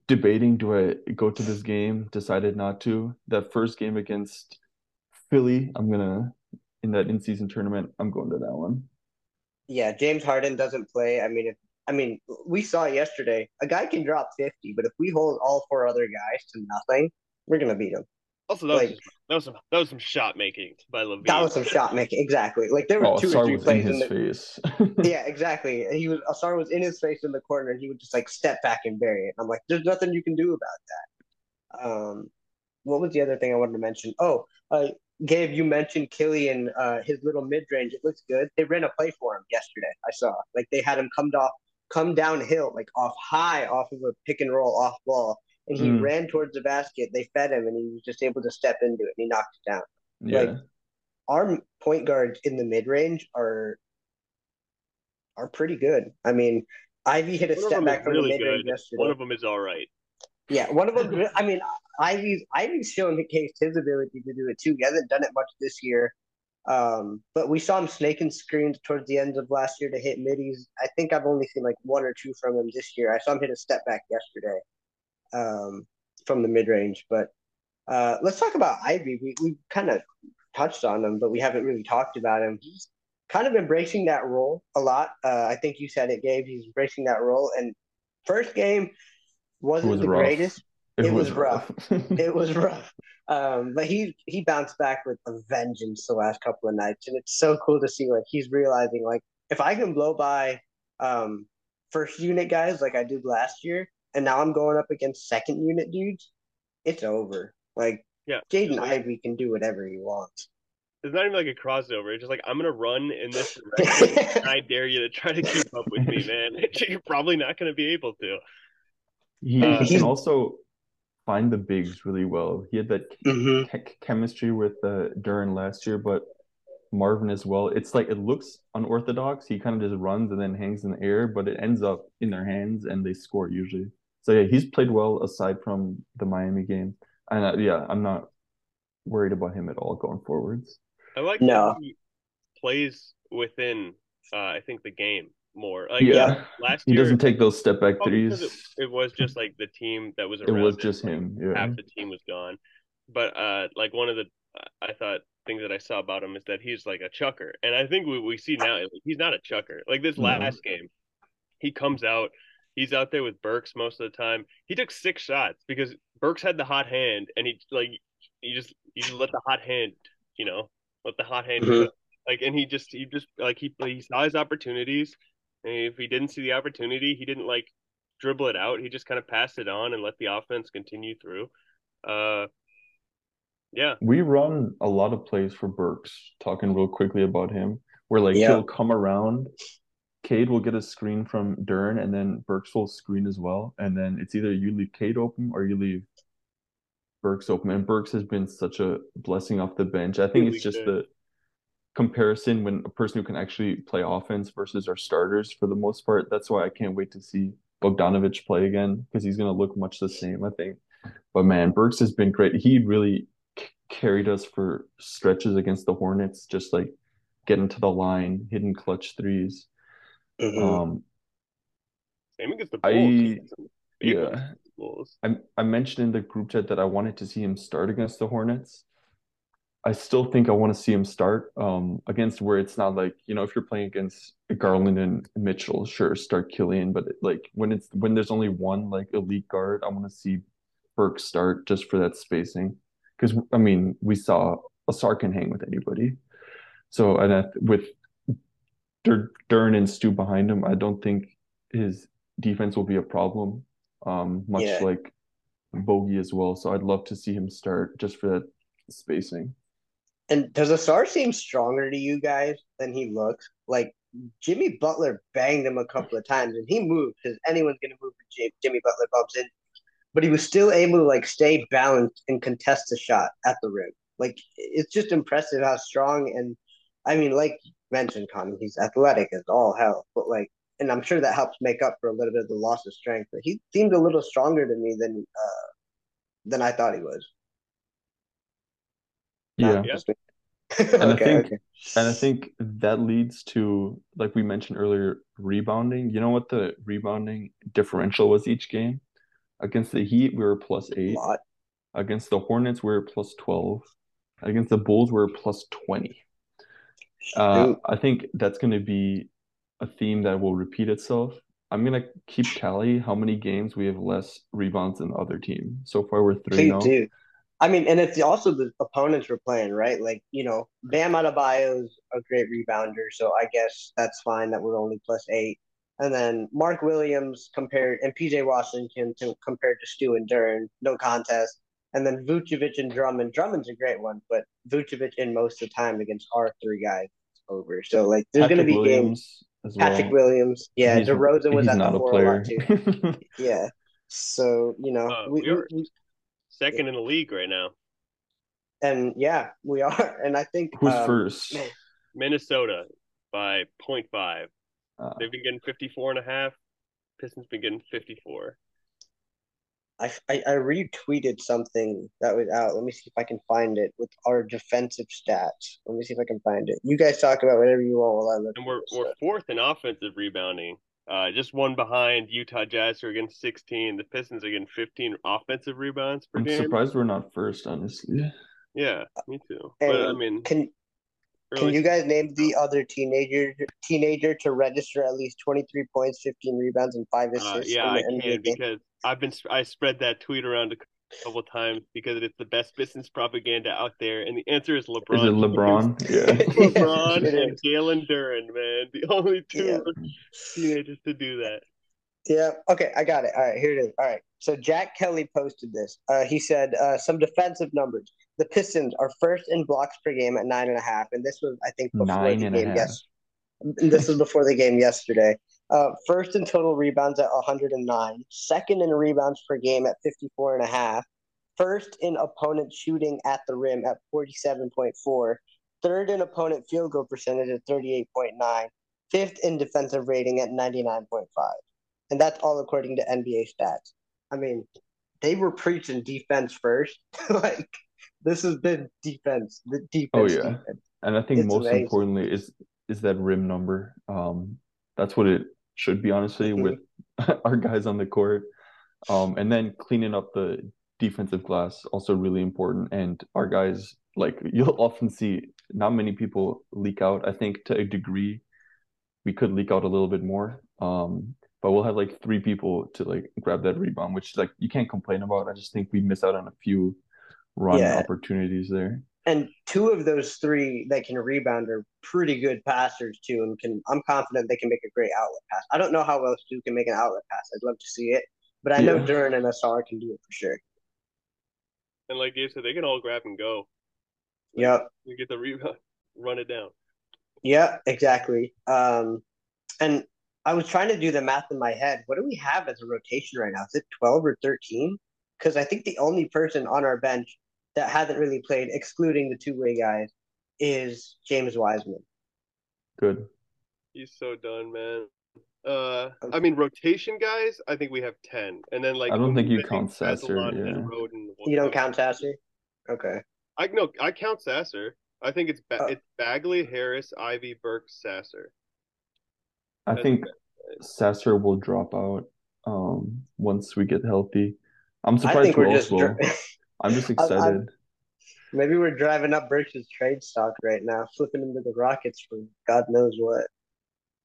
debating do I go to this game, decided not to. That first game against Philly, I'm gonna in that in-season tournament, I'm going to that one. Yeah, James Harden doesn't play. I mean, if I mean, we saw yesterday a guy can drop 50, but if we hold all four other guys to nothing, we're gonna beat him. Also, that was Like- just, that was some that was some shot making by LaVine. That was some shot making. Exactly. Like there were Oh, two or three was in plays in his the face. Yeah, exactly. And he was Ausar was in his face in the corner, and he would just like step back and bury it. I'm like, there's nothing you can do about that. Um, what was the other thing I wanted to mention? Oh, uh, Gabe, you mentioned Killian, uh, his little mid range. It looks good. They ran a play for him yesterday. I saw like they had him come off, come downhill, like off high, off of a pick and roll off ball, and he Mm. ran towards the basket. They fed him, and he was just able to step into it, and he knocked it down Yeah. Like, our point guards in the mid range are are pretty good. I mean, Ivey hit a One step back from really the mid range yesterday. One of them is all right. Yeah, one of them. I mean, Ivey's Ivey's shown his his ability to do it too. He hasn't done it much this year, um, but we saw him snaking screens towards the end of last year to hit middies. I think I've only seen like one or two from him this year. I saw him hit a step back yesterday um, from the mid range. But uh, let's talk about Ivey. We we kind of touched on him, but we haven't really talked about him. He's kind of embracing that role a lot. Uh, I think you said it, Gabe. He's embracing that role. And first game wasn't was the rough. greatest. It was rough. It was rough. Um, but he he bounced back with a vengeance the last couple of nights, and it's so cool to see like he's realizing like if I can blow by um first unit guys like I did last year, and now I'm going up against second unit dudes, it's over. Like Yeah. Jaden Ivey can do whatever he wants. It's not even like a crossover. It's just like I'm gonna run in this direction. and I dare you to try to keep up with me, man. You're probably not gonna be able to. He Uh, can also find the bigs really well. He had that hmm ch- chemistry with uh, Duren last year, but Marvin as well. It's like it looks unorthodox. He kind of just runs and then hangs in the air, but it ends up in their hands and they score usually. So yeah, he's played well aside from the Miami game, and uh, yeah, I'm not worried about him at all going forwards. I like No. that he plays within uh, I think the game more. Like Yeah, uh, last he year doesn't take those step back threes. It, it was just like the team that was It was just him. Yeah, half the team was gone. But uh, like one of the I thought things that I saw about him is that he's like a chucker, and I think we we see now he's not a chucker. Like this No. last game, he comes out, he's out there with Burks most of the time. He took six shots because Burks had the hot hand, and he like you just you just let the hot hand, you know, let the hot hand Mhm. Like, and he just he just like he he saw his opportunities, and if he didn't see the opportunity, he didn't like dribble it out. He just kind of passed it on and let the offense continue through. Uh, yeah, we run a lot of plays for Burks. Talking real quickly about him, where like Yeah. he'll come around. Cade will get a screen from Duren, and then Burks will screen as well. And then it's either you leave Cade open or you leave Burks open. And Burks has been such a blessing off the bench. I think it's just good. the comparison when a person who can actually play offense versus our starters for the most part. That's why I can't wait to see Bogdanovic play again because he's going to look much the same, I think. But man, Burks has been great. He really c- carried us for stretches against the Hornets, just like getting to the line, hitting clutch threes. Mhm. Um, same against the Bulls. He had some big yeah. ones against the Bulls. I I mentioned in the group chat that I wanted to see him start against the Hornets. I still think I want to see him start um, against where it's not like, you know, if you're playing against Garland and Mitchell, sure, start Killian, but like when it's when there's only one like elite guard, I want to see Burke start just for that spacing. Because I mean, we saw Ausar can hang with anybody. So and I, with Dur- Dern and Stu behind him, I don't think his defense will be a problem. Um, much Yeah. like Bogey as well. So I'd love to see him start just for that spacing. And does Ausar seem stronger to you guys than he looks? Like Jimmy Butler banged him a couple of times, and he moved because anyone's gonna move when Jimmy Butler bumps in. But he was still able to like stay balanced and contest the shot at the rim. Like it's just impressive how strong and I mean, like mentioned, Coni, he's athletic as all hell. But like, and I'm sure that helps make up for a little bit of the loss of strength. But he seemed a little stronger to me than uh than I thought he was. Yeah. Yeah. okay, I think- okay. And I think that leads to, like we mentioned earlier, rebounding. You know what the rebounding differential was each game? Against the Heat, we were plus A eight. lot. Against the Hornets, we were plus 12. Against the Bulls, we were plus 20. Uh, I think that's going to be a theme that will repeat itself. I'm going to keep tally how many games we have less rebounds than the other team. So far, we're 3 Please 0. do. I mean, and it's also the opponents we're playing, right? Like, you know, Bam Adebayo is a great rebounder, so I guess that's fine that we're only plus eight. And then Mark Williams compared and PJ Washington to compared to Stu and Duren, no contest. And then Vucevic and Drummond. Drummond's a great one, but Vucevic in most of the time against our three guys over. So like there's gonna be Williams games. as well. Patrick Williams, yeah, He's- DeRozan was he's at not the a four a player. lot too. Yeah. So you know, Uh, we, we are- we- Second in the league right now. and yeah, we are. And I think Who's um, first? man. Minnesota by 0.5. Uh, They've been getting 54 and a half. Pistons been getting 54. I, I, I retweeted something that was out. Let me see if I can find it with our defensive stats. Let me see if I can find it. You guys talk about whatever you want while I look. And we're we're fourth in offensive rebounding. Uh, just one behind Utah Jazz who are getting 16. The Pistons are getting 15 offensive rebounds per I'm game. surprised we're not first, honestly. Yeah, me too. But I mean, Can can you guys name the other teenager teenager to register at least twenty three points, fifteen rebounds, and five assists? Uh, yeah, in I the NBA can game? because I've been I spread that tweet around a couple times because it's the best business propaganda out there, and the answer is LeBron. Is it LeBron? Yeah. LeBron It and is. Jalen Duren, man, the only two Yeah. teenagers to do that. Yeah. Okay, I got it. All right, here it is. All right. So Jack Kelly posted this. Uh, he said uh, some defensive numbers. The Pistons are first in blocks per game at nine and a half, and this was, I think, before Nine the and game. half. Yes. This was before the game yesterday. Uh, first in total rebounds at 109. Second in rebounds per game at 54 and a half. First in opponent shooting at the rim at 47.4. Third in opponent field goal percentage at 38.9. Fifth in defensive rating at 99.5 and that's all according to NBA stats. I mean, they were preaching defense first. like this has been defense, the defense. Oh, yeah. defense. And I think It's most amazing. importantly is is that rim number. Um, that's what it should be, honestly, Mhm. with our guys on the court. Um, and then cleaning up the defensive glass also really important. And our guys, like you'll often see, not many people leak out. I think to a degree, we could leak out a little bit more. Um, but we'll have like three people to like grab that rebound, which like you can't complain about. I just think we miss out on a few run Yeah. opportunities there. And two of those three that can rebound are pretty good passers too, and can I'm confident they can make a great outlet pass. I don't know how else Stu can make an outlet pass. I'd love to see it, but I know Yeah. Duren and Ausar can do it for sure. And like Gabe said, they can all grab and go. Yep. You get the rebound, run it down. Yeah, exactly. Um, and I was trying to do the math in my head. What do we have as a rotation right now? Is it 12 or 13? Because I think the only person on our bench that hasn't really played, excluding the two way guys, is James Wiseman. Good. He's so done, man. Uh, I mean, rotation guys, I think we have 10. And then, like, I don't think you count Sasser, yeah. and Rhoden will You don't count Sasser? Okay. I no, I count Sasser. I think it's ba- Oh. it's Bagley, Harris, Ivey, Burke, Sasser. I That's think Sasser will drop out um once we get healthy. I'm surprised think we're else just will. dri- I'm just I'm- I'm- excited. maybe we're driving up Birch's trade stock right now, flipping into the Rockets for God knows what.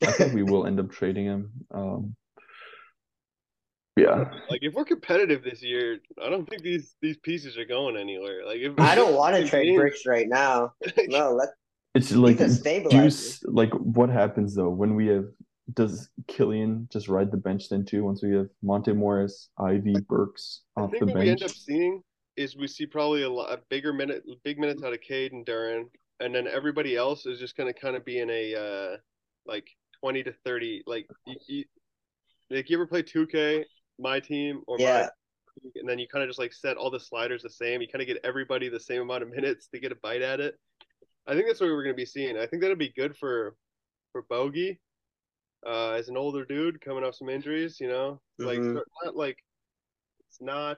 I think we will end up trading him. Um yeah. Like, if we're competitive this year, I don't think these these pieces are going anywhere. Like, if I don't want to trade games- Birch right now. No, let It's like a do you stabilizer. s- like what happens though when we have does Killian just ride the bench then too once we have Monte Morris, Ivey, Burks I off think the what we end bench? up seeing is we see probably a, lot, a bigger minute, big minutes out of Cade and Duren, and then everybody else is just going to kind of be in a uh, like twenty to thirty. Like, you, you, like you ever play two K, my team or Yeah. my, and then you kind of just like set all the sliders the same. You kind of get everybody the same amount of minutes to get a bite at it. I think that's what we're going to be seeing. I think that'll be good for for Bogey, uh, as an older dude coming off some injuries. You know, like Mhm. not like it's not.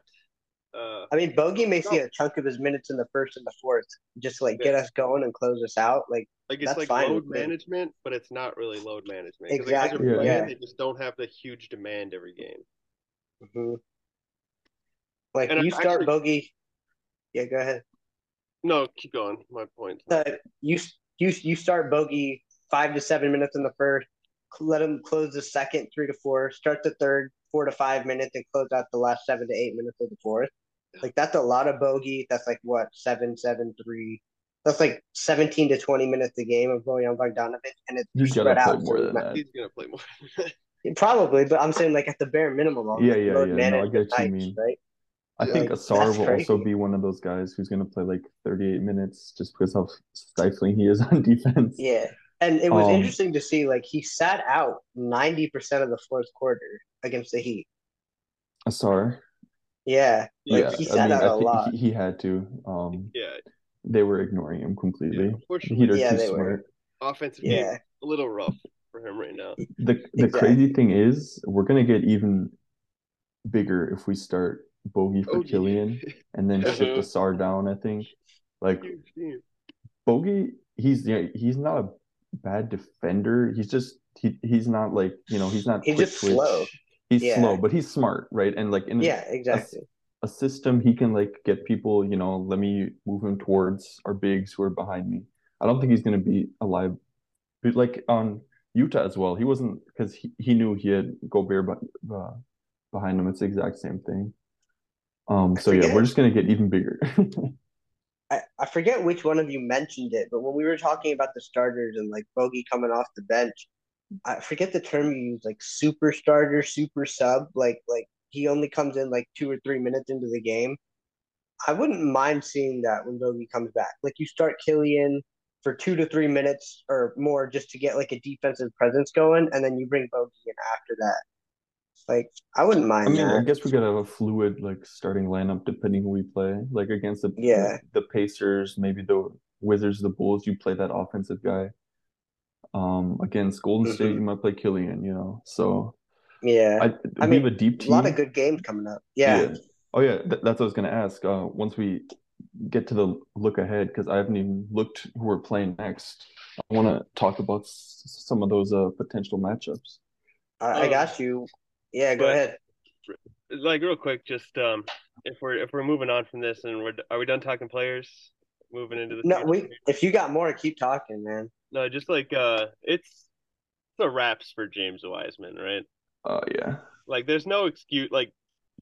Uh, I mean, Bogey may see a chunk of his minutes in the first and the fourth, just to, like get us going and close us out. Like, Like it's That's like fine load with me. management, but it's not really load management. Exactly, playing, yeah. They just don't have the huge demand every game. mhm. like And you start actually- Bogey. Yeah, go ahead. No, keep going. My point. Uh, you you you start Bogey five to seven minutes in the first. Let him close the second three to four. Start the third four to five minutes and close out the last seven to eight minutes of the fourth. Like that's a lot of bogey. That's like what seven, seven, three. That's like seventeen to twenty minutes a game of Bojan Bogdanovic, and it's He's spread out. more than that. He's gonna play more. Probably, but I'm saying like at the bare minimum. on Yeah, like, yeah, yeah. No, I get what you types, mean. Right? I think Like, Ausar that's will also be one of those guys who's going to play like 38 minutes just because how stifling he is on defense. Yeah. And it was Um, interesting to see like he sat out 90% of the fourth quarter against the Heat. Ausar, Yeah. Like yeah, he I mean, out I a think lot. he, he had to. Um, Yeah, they were ignoring him completely. yeah. The Unfortunately, Yeah, too they were. smart. offensive Yeah. game a little rough for him right now. The the Exactly. crazy thing is, we're gonna get even bigger if we start Bogey for Bogey. Killian and then ship Uh-huh. Ausar down. I think like Bogey, he's yeah, he's not a bad defender. He's just he he's not like you know he's not He's quick just twitch. slow. He's Yeah. slow, but he's smart, right? And like in Yeah, a, exactly. a system, he can like get people. You know, let me move him towards our bigs who are behind me. I don't think he's gonna be alive, but like on Utah as well. He wasn't because he, he knew he had Gobert but, uh, behind him. It's the exact same thing. Um. So yeah, we're just gonna get even bigger. I, I forget which one of you mentioned it, but when we were talking about the starters and like Bogey coming off the bench, I forget the term you use, like super starter, super sub, like like he only comes in like two or three minutes into the game. I wouldn't mind seeing that when Bogey comes back. Like you start Killian for two to three minutes or more just to get like a defensive presence going, and then you bring Bogey in after that. Like I wouldn't mind I mean, I guess we gotta have a fluid like starting lineup depending who we play. Like against the Yeah. the Pacers, maybe the Wizards, the Bulls, you play that offensive guy. Um, against Golden State, Mhm. you might play Killian, you know. So Yeah, I I we mean, have a deep team. a lot of good games coming up. Yeah. Oh yeah, th that's what I was gonna ask. Uh, once we get to the look ahead, because I haven't even looked who we're playing next. I want to talk about s some of those uh potential matchups. I, I Oh. got you. Yeah, go But- ahead. Like real quick, just um, if we're if we're moving on from this and we're are we done talking players? Moving into the No, future we. If you got more, keep talking, man. No, just like uh, it's the a wraps for James Wiseman, right? Oh yeah. Like, there's no excuse. Like,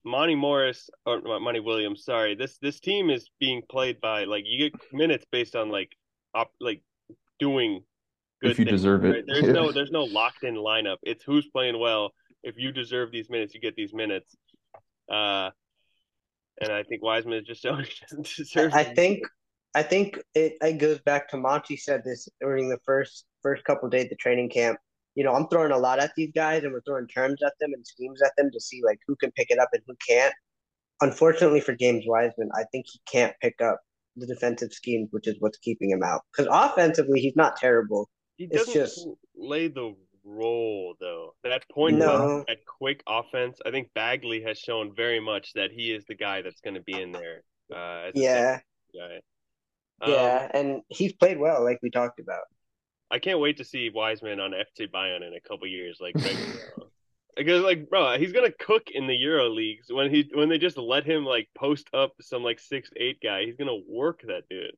Monte Morris or uh, Monty Williams, sorry. This this team is being played by like you get minutes based on like op like doing good If you things, deserve it. There's Yeah. no there's no locked in lineup. It's who's playing well. If you deserve these minutes, you get these minutes. Uh, and I think Wiseman is just so he doesn't deserve. I think, I think it, it goes back to Monty said this during the first first couple days of the training camp. You know, I'm throwing a lot at these guys, and we're throwing terms at them and schemes at them to see like who can pick it up and who can't. Unfortunately for James Wiseman, I think he can't pick up the defensive schemes, which is what's keeping him out. Because offensively, he's not terrible. He It's doesn't just- lay the role though. That point No. guard, that quick offense. I think Bagley has shown very much that he is the guy that's going to be in there. Uh, a Yeah. Um, and he's played well, like we talked about. I can't wait to see Wiseman on FC Bayern in a couple years, like Because like, bro, he's gonna cook in the Euro leagues when he when they just let him like post up some like six eight guy. He's gonna work that dude.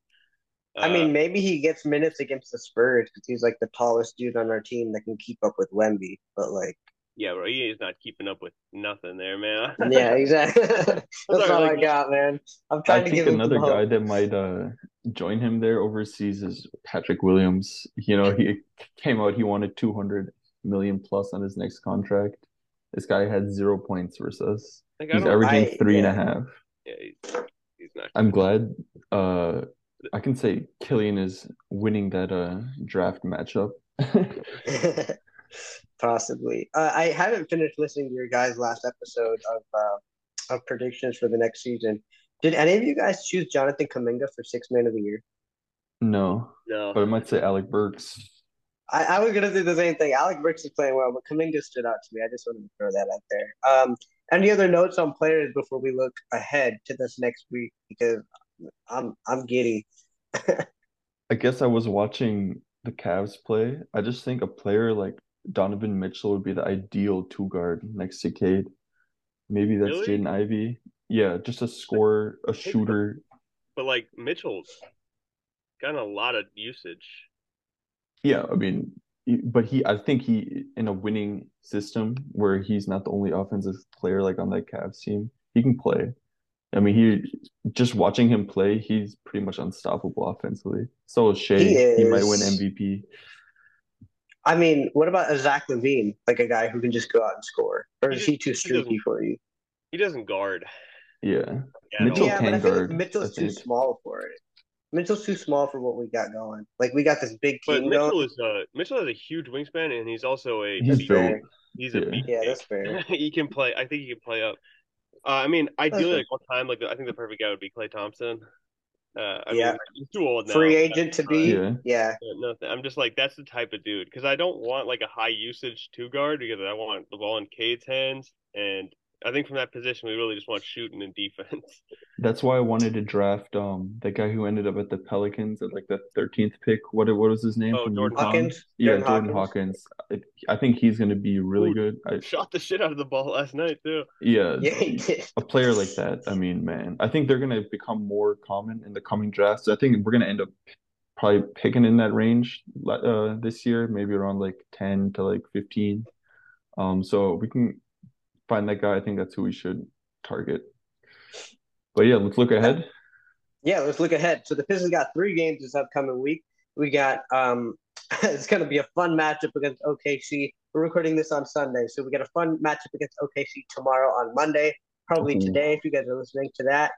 I Uh, mean, maybe he gets minutes against the Spurs because he's like the tallest dude on our team that can keep up with Wemby. But like, yeah, bro, he is not keeping up with nothing there, man. yeah, exactly. That's sorry, all like- I got, man. I'm I trying to think give another some guy hope. that might uh join him there overseas is Patrick Williams. You know, he came out, he wanted 200 million plus on his next contract. This guy had zero points versus us. Like, He's averaging I- three and a yeah. half. Yeah, he's, he's not. I'm glad uh I can say Killian is winning that uh draft matchup. Possibly. Uh, I haven't finished listening to your guys' last episode of uh, of predictions for the next season. Did any of you guys choose Jonathan Kuminga for six man of the year? No, No, but I might say Alec Burks. I, I was gonna say the same thing. Alec Burks is playing well, but Kaminga stood out to me. I just wanted to throw that out there. Um, any other notes on players before we look ahead to this next week? Because I'm I'm giddy. I guess I was watching the Cavs play. I just think a player like Donovan Mitchell would be the ideal two guard next to Cade. Maybe that's Really? Jaden Ivey. Yeah, just a scorer, a shooter. but like Mitchell's gotten a lot of usage. Yeah, I mean, but he, I think he, in a winning system where he's not the only offensive player like on that Cavs team, he can play. I mean, he just watching him play, he's pretty much unstoppable offensively. So is Shai. He He might win. MVP. I mean, what about a Zach LaVine, like a guy who can just go out and score, or He is just- he too streaky doesn't- for you? He doesn't guard. Yeah. at Mitchell all. yeah, but I feel like Mitchell's I too small for it. Mitchell's too small for what we got going. Like we got this big But team Mitchell going. is uh Mitchell has a huge wingspan and he's also a He's beast. built. fair. He's a Yeah. beast. Yeah, that's fair. he can play. I think he can play up. Uh, I mean, ideally, fair. like all time, like I think the perfect guy would be Klay Thompson. Uh, I Yeah. mean, he's too old now. Free agent to be. Yeah. Yeah. Yeah, No, I'm just like that's the type of dude because I don't want like a high usage two guard because I want the ball in Cade's hands, and I think from that position we really just want shooting and defense. That's why I wanted to draft um that guy who ended up at the Pelicans at like the 13th pick. What what was his name Oh, from Jordan UConn? Hawkins. Yeah, Jordan Jordan Hawkins. Hawkins. I, I think he's going to be really Ooh. good. I, Shot the shit out of the ball last night too. yeah, Yeah, he did. a player like that. I mean, man, I think they're going to become more common in the coming drafts. I think we're going to end up probably picking in that range uh, this year, maybe around like 10 to like 15. Um, so we can find that guy. I think that's who we should target. But yeah, let's look ahead. Yeah, let's look ahead. So the Pistons got three games this upcoming week. We got um it's gonna be a fun matchup against OKC. We're recording this on Sunday, so we got a fun matchup against OKC tomorrow on Monday, probably Ooh. today if you guys are listening to that.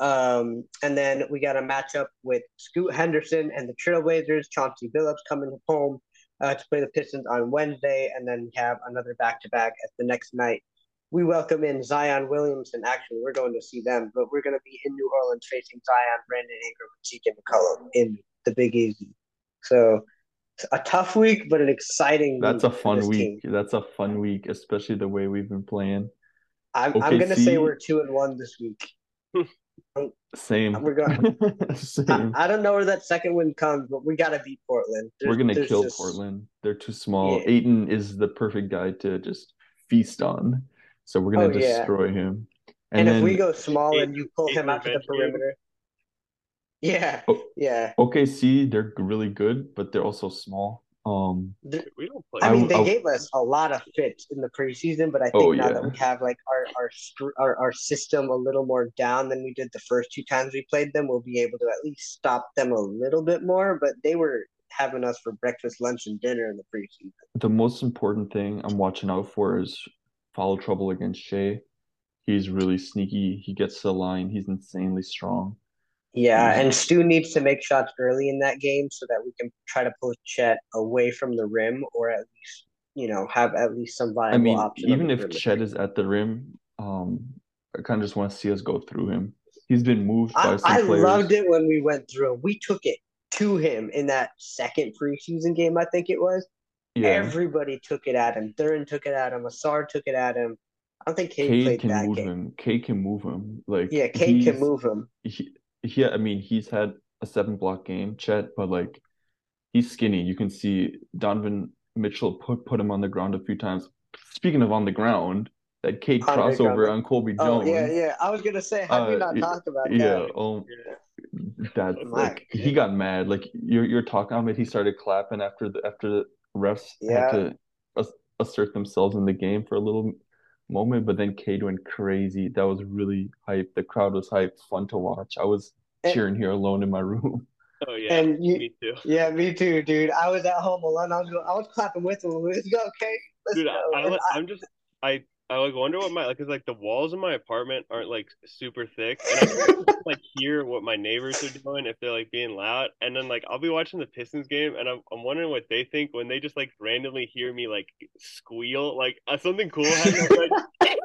Um, and then we got a matchup with Scoot Henderson and the Trailblazers. Chauncey Billups coming home uh, to play the Pistons on Wednesday, and then we have another back to back at the next night. We welcome in Zion Williamson. Actually, we're going to see them, but we're going to be in New Orleans facing Zion, Brandon Ingram, and CJ McCollum in the Big Easy. So a tough week, but an exciting. That's a fun week. team. That's a fun week, especially the way we've been playing. I'm, I'm going to say we're two and one this week. Same. We're going. I, Same. I don't know where that second win comes, but we got to beat Portland. We're gonna kill just- Portland. They're too small. Yeah. Ayton is the perfect guy to just feast on. So we're gonna Oh, yeah. destroy him. And, And, if we go small and you pull him out to the revenge game. perimeter, yeah, Oh. yeah. OKC, they're really good, but they're also small. Um, We don't play. I I- mean, they I- gave us a lot of fits in the preseason, but I think Oh, now yeah. that we have like our our, our our system a little more down than we did the first two times we played them, we'll be able to at least stop them a little bit more. But they were having us for breakfast, lunch, and dinner in the preseason. the most important thing I'm watching out for is foul trouble against Shai. He's really sneaky. He gets to the line. He's insanely strong. Yeah, and Stu needs to make shots early in that game so that we can try to push Chet away from the rim, or at least you know have at least some viable options. I mean, option. even if. Chet is at the rim, um, I kind of just want to see us go through him. He's been moved by I, some I players. loved it when we went through him. We took it to him in that second preseason game, I think it was. Yeah. Everybody took it at him. Duren took it at him. Ausar took it at him. I don't think Cade played can that move game. him. Cade can move him. Like Yeah, Cade can move him. He, he, I mean, he's had a seven block game, Chet, but like he's skinny. You can see Donovan Mitchell put put him on the ground a few times. Speaking of on the ground, that Cade Andre crossover on Coby Oh Jones. yeah, yeah. I was gonna say, how Uh, not y- talk about Yeah, that? oh, Yeah. that's My like he got mad. Like you're you're talking about, he started clapping after the after the refs Yeah. had to assert themselves in the game for a little moment, but then Cade went crazy. That was really hype. The crowd was hype, fun to watch. I was And- cheering here alone in my room. Oh yeah, And you, me too. yeah, me too, dude. I was at home alone. I was going, I was clapping with him. Let's go, Cade. Let's Dude, go. I, I, I- I'm just I I like wonder what my like cause like the walls in my apartment aren't like super thick, and I can like hear what my neighbors are doing if they're like being loud, and then like I'll be watching the Pistons game, and I'm I'm wondering what they think when they just like randomly hear me like squeal like uh, something cool happens. Like,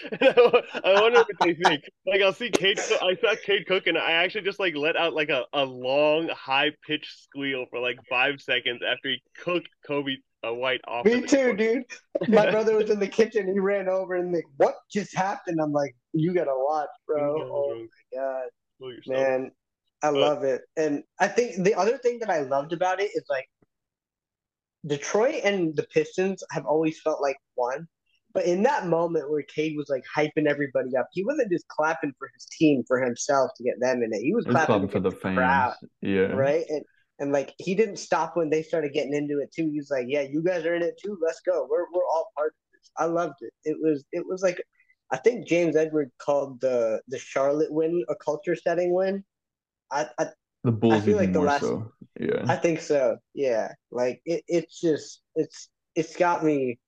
I, I wonder what they think. Like I'll see Cade. I saw Cade Cook, and I actually just like let out like a, a long, high pitched squeal for like five seconds after he cooked Coby a White off. Me too, court. dude. My brother was in the kitchen. He ran over and like, what just happened? I'm like, you gotta watch, bro. Oh my god, man, I love it. And I think the other thing that I loved about it is like Detroit and the Pistons have always felt like one. But in that moment where Cade was like hyping everybody up, he wasn't just clapping for his team for himself to get them in it. He was It was clapping, clapping for the against crowd, fans. Yeah. right? And and like he didn't stop when they started getting into it too. He was like, "Yeah, you guys are in it too. Let's go. We're we're all part of this." I loved it. It was it was like I think James Edward called the the Charlotte win a culture setting win. I I, The Bulls I feel like the last- so. Yeah. I think so. Yeah, like it, it's just it's it's got me.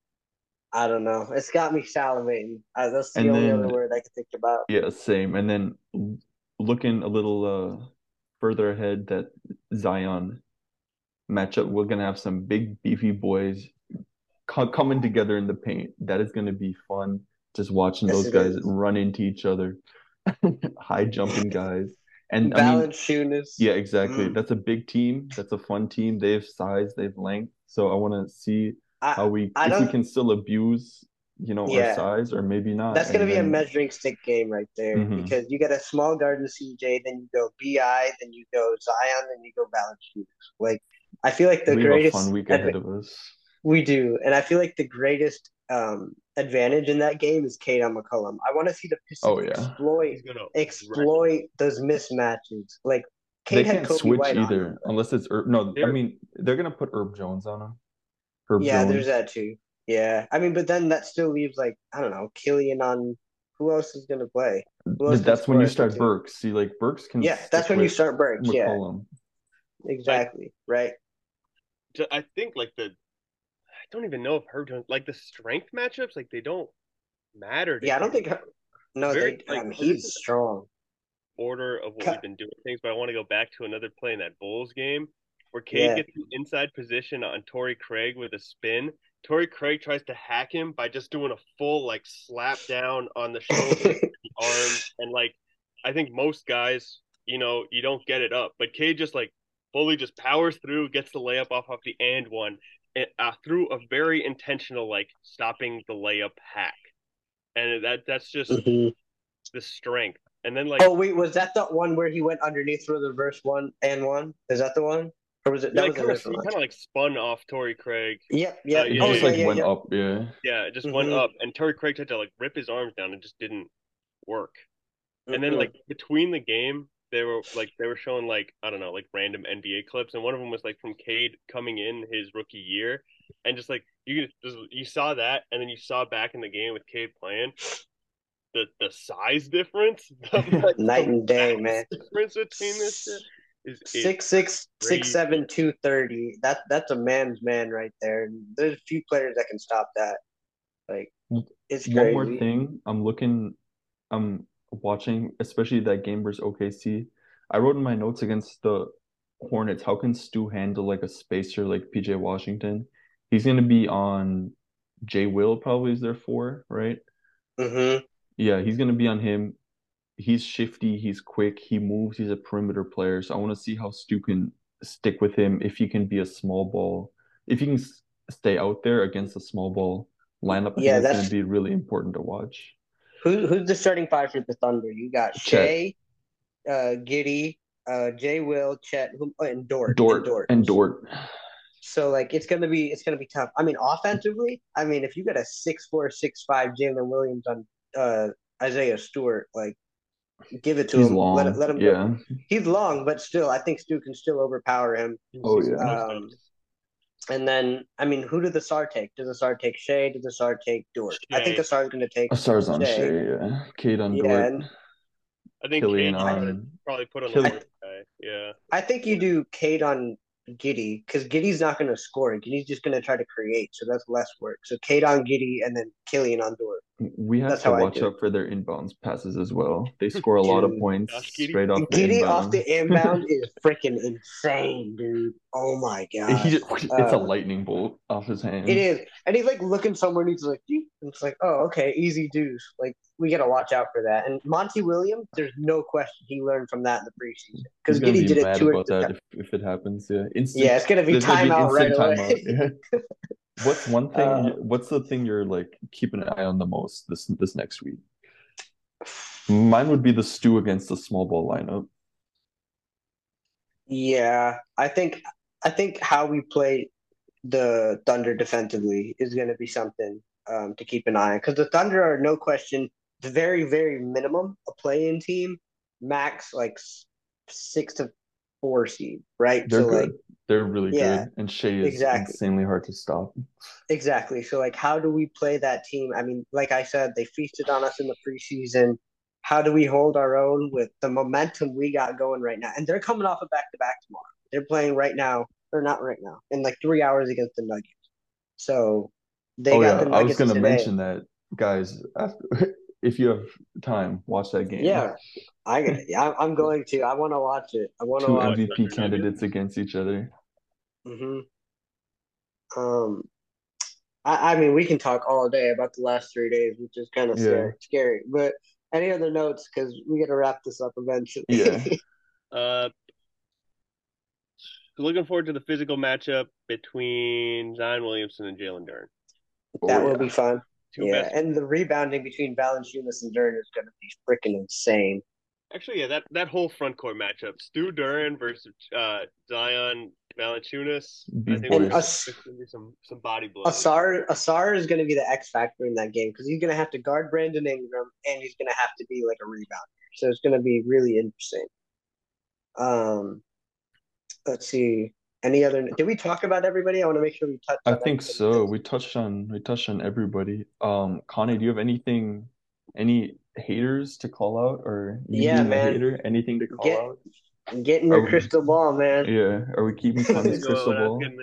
I don't know. It's got me salivating. Uh, that's the And only then- other word I can think about. Yeah, same. And then looking a little uh further ahead, that Zion matchup, we're gonna have some big beefy boys co coming together in the paint. That is gonna be fun. Just watching Yes, those guys is. run into each other, high jumping guys. And I mean, Balance shooters. yeah, exactly. Mm. That's a big team. That's a fun team. They have size, they have length. So I want to see how we I if we can still abuse, you know, our size or maybe not. That's going to And be a measuring stick game right there Mhm. because you get a small guard in CJ, then you go BI, then you go Zion, then you go balance. Like I feel like the we have a greatest fun week ahead of us. we do, and I feel like the greatest um, advantage in that game is Cade McCollum. I want to see the Pistons Oh, yeah. exploit exploit those mismatches. Like They Cade had can't Coby switch White either unless it's Herb. No, I They're- mean they're gonna put Herb Jones on him. Herb Yeah, Jones. there's that too. Yeah, I mean, but then that still leaves like I don't know, Killian on. Who else is gonna play? Who else Th- can That's when you start they? Burks. See, like Burks can Yeah, that's stick when you start Burks. Yeah, McCollum. exactly. Right. I think like the I don't even know if Herb Jones like the strength matchups like they don't matter. to Yeah, I don't him. think. No, Very, they. like, um, he's strong. order of what Ca- we've been doing things, but I want to go back to another play in that Bulls game where Cade Yeah. gets an inside position on Torrey Craig with a spin. Torrey Craig tries to hack him by just doing a full like slap down on the shoulder, the arm, and like I think most guys, you know, you don't get it up, but Cade just like fully just powers through, gets the layup off off the and one, and uh, through a very intentional like stopping the layup hack, and that that's just Mhm. the strength. And then like Oh wait, was that the one where he went underneath for the reverse one and one? Is that the one, or was it He that like was kind of kind of like spun off Torrey Craig. Yep, yep. Uh, yeah, oh just yeah, like yeah, went yeah. up, yeah. Yeah, it just went Mhm. up, and Torrey Craig tried to like rip his arms down, and just didn't work. And then Mhm. like between the game, they were like they were showing like I don't know like random NBA clips, and one of them was like from Cade coming in his rookie year, and just like you just you saw that, and then you saw back in the game with Cade playing. The, the size difference, the, Night the and day, man. Difference between this shit is, is Six six crazy. six seven two thirty. That that's a man's man right there. And there's a few players that can stop that. Like it's One crazy. more thing, I'm looking, I'm watching, especially that game versus OKC. I wrote in my notes against the Hornets, how can Stu handle like a spacer like PJ Washington? He's gonna be on Jay Will probably is there four, right? hmm Yeah, he's gonna be on him. He's shifty, he's quick, he moves, he's a perimeter player. So I want to see how Stu can stick with him if he can be a small ball, if he can stay out there against a small ball lineup. Yeah, that's- gonna be really important to watch. Who who's the starting five for the Thunder? You got. Shai, uh, Giddey, uh, Jay Will, Chet, who, oh, and Dort. Dort and Dort. So like it's gonna be it's gonna be tough. I mean, offensively, I mean, if you got a six four, six five Jalen Williams on uh Isaiah Stewart, like give it to He's him. long. Let, let him go. Yeah. He's long, but still, I think Stu can still overpower him. Oh, yeah. Um, and then, I mean, who did the SAR take? Did the SAR take Shai? Did the SAR take Dort? I think the SAR is going to take. Ausar's on Shai. Shai, yeah. Cade on Yeah, Dort. and I think Killian Cade probably, on probably put on Killian- the fourth guy. Yeah. I think you do Cade on Giddey because Giddey's not going to score. Giddey's just going to try to create, so that's less work. So Cade on Giddey and then Killian on Dort. We have That's to watch out for their inbounds passes as well. They score a lot of Dude. points Josh straight off the Giddey inbound. off the inbound is freaking insane, dude. Oh my god. He just, it's a Uh, lightning bolt off his hand. It is, and he's like looking somewhere, and he's like, "Dee." And it's like, oh, okay, easy deuce. Like we gotta watch out for that. And Monty Williams, there's no question he learned from that in the preseason because Giddey be did it mad two or about that if, if it happens. Yeah, instant. Yeah, it's gonna be there's gonna be timeout right away. timeout, yeah. What's one thing? Uh, what's the thing you're like keeping an eye on the most this this next week? Mine would be the stew against the small ball lineup. Yeah, I think I think how we play the Thunder defensively is going to be something um, to keep an eye on because the Thunder are no question the very very minimum a play-in team, max like six to four seed, right? They're so good. like They're really Yeah, good, and Shai is exactly. insanely hard to stop. exactly. So like how do we play that team? I mean, like I said, they feasted on us in the preseason. How do we hold our own with the momentum we got going right now? And they're coming off a back to back tomorrow. They're playing right now, or not right now, in like three hours against the Nuggets. So they Oh got yeah, the I was gonna today. mention that, guys. After, if you have time, watch that game. Yeah, I I- I'm going to. I want to watch it. I want to watch. Nuggets. MVP candidates against each other. hmm Um, I, I mean, we can talk all day about the last three days, which is kind of Yeah. scary, scary. But any other notes? Because we got to wrap this up eventually. Yeah. Uh, looking forward to the physical matchup between Zion Williamson and Jalen Duren. that Oh, will yeah. be fun. Two yeah, best. and the rebounding between Valanciunas and Duren is going to be freaking insane. Actually, yeah, that, that whole front court matchup, Stu Duren versus uh, Zion Valanciunas. I think And there's, there's gonna be some some body blows. Ausar Ausar is going to be the X factor in that game because he's going to have to guard Brandon Ingram and he's going to have to be like a rebounder. So it's going to be really interesting. Um, let's see. Any other? Did we talk about everybody? I want to make sure we touch. I on think so. We touched on we touched on everybody. Um, Coni, do you have anything, any haters to call out, or Yeah, man. hater, anything to call Get- out? getting in your crystal ball, man. Yeah, are we keeping What Coni's crystal I was ball? getting-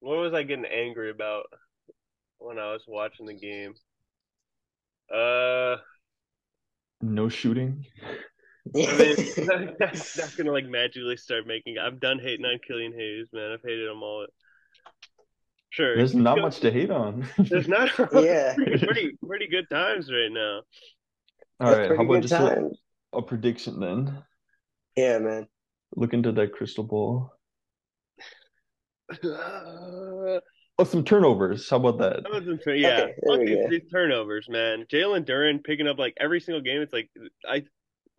what was I getting angry about when I was watching the game? Uh, No shooting. I mean, that's not gonna like magically start making. I'm done hating on Killian Hayes, man. I've hated him all. Sure, There's not much to hate on. There's not. Yeah. pretty pretty good times right now. All That's right, how about just a, a prediction then? Yeah, man. Look into that crystal ball. Oh, some turnovers. How about that? That wasn't. Yeah, Okay, there fuck we these, these turnovers, man. Jalen Duren picking up like every single game. It's like I,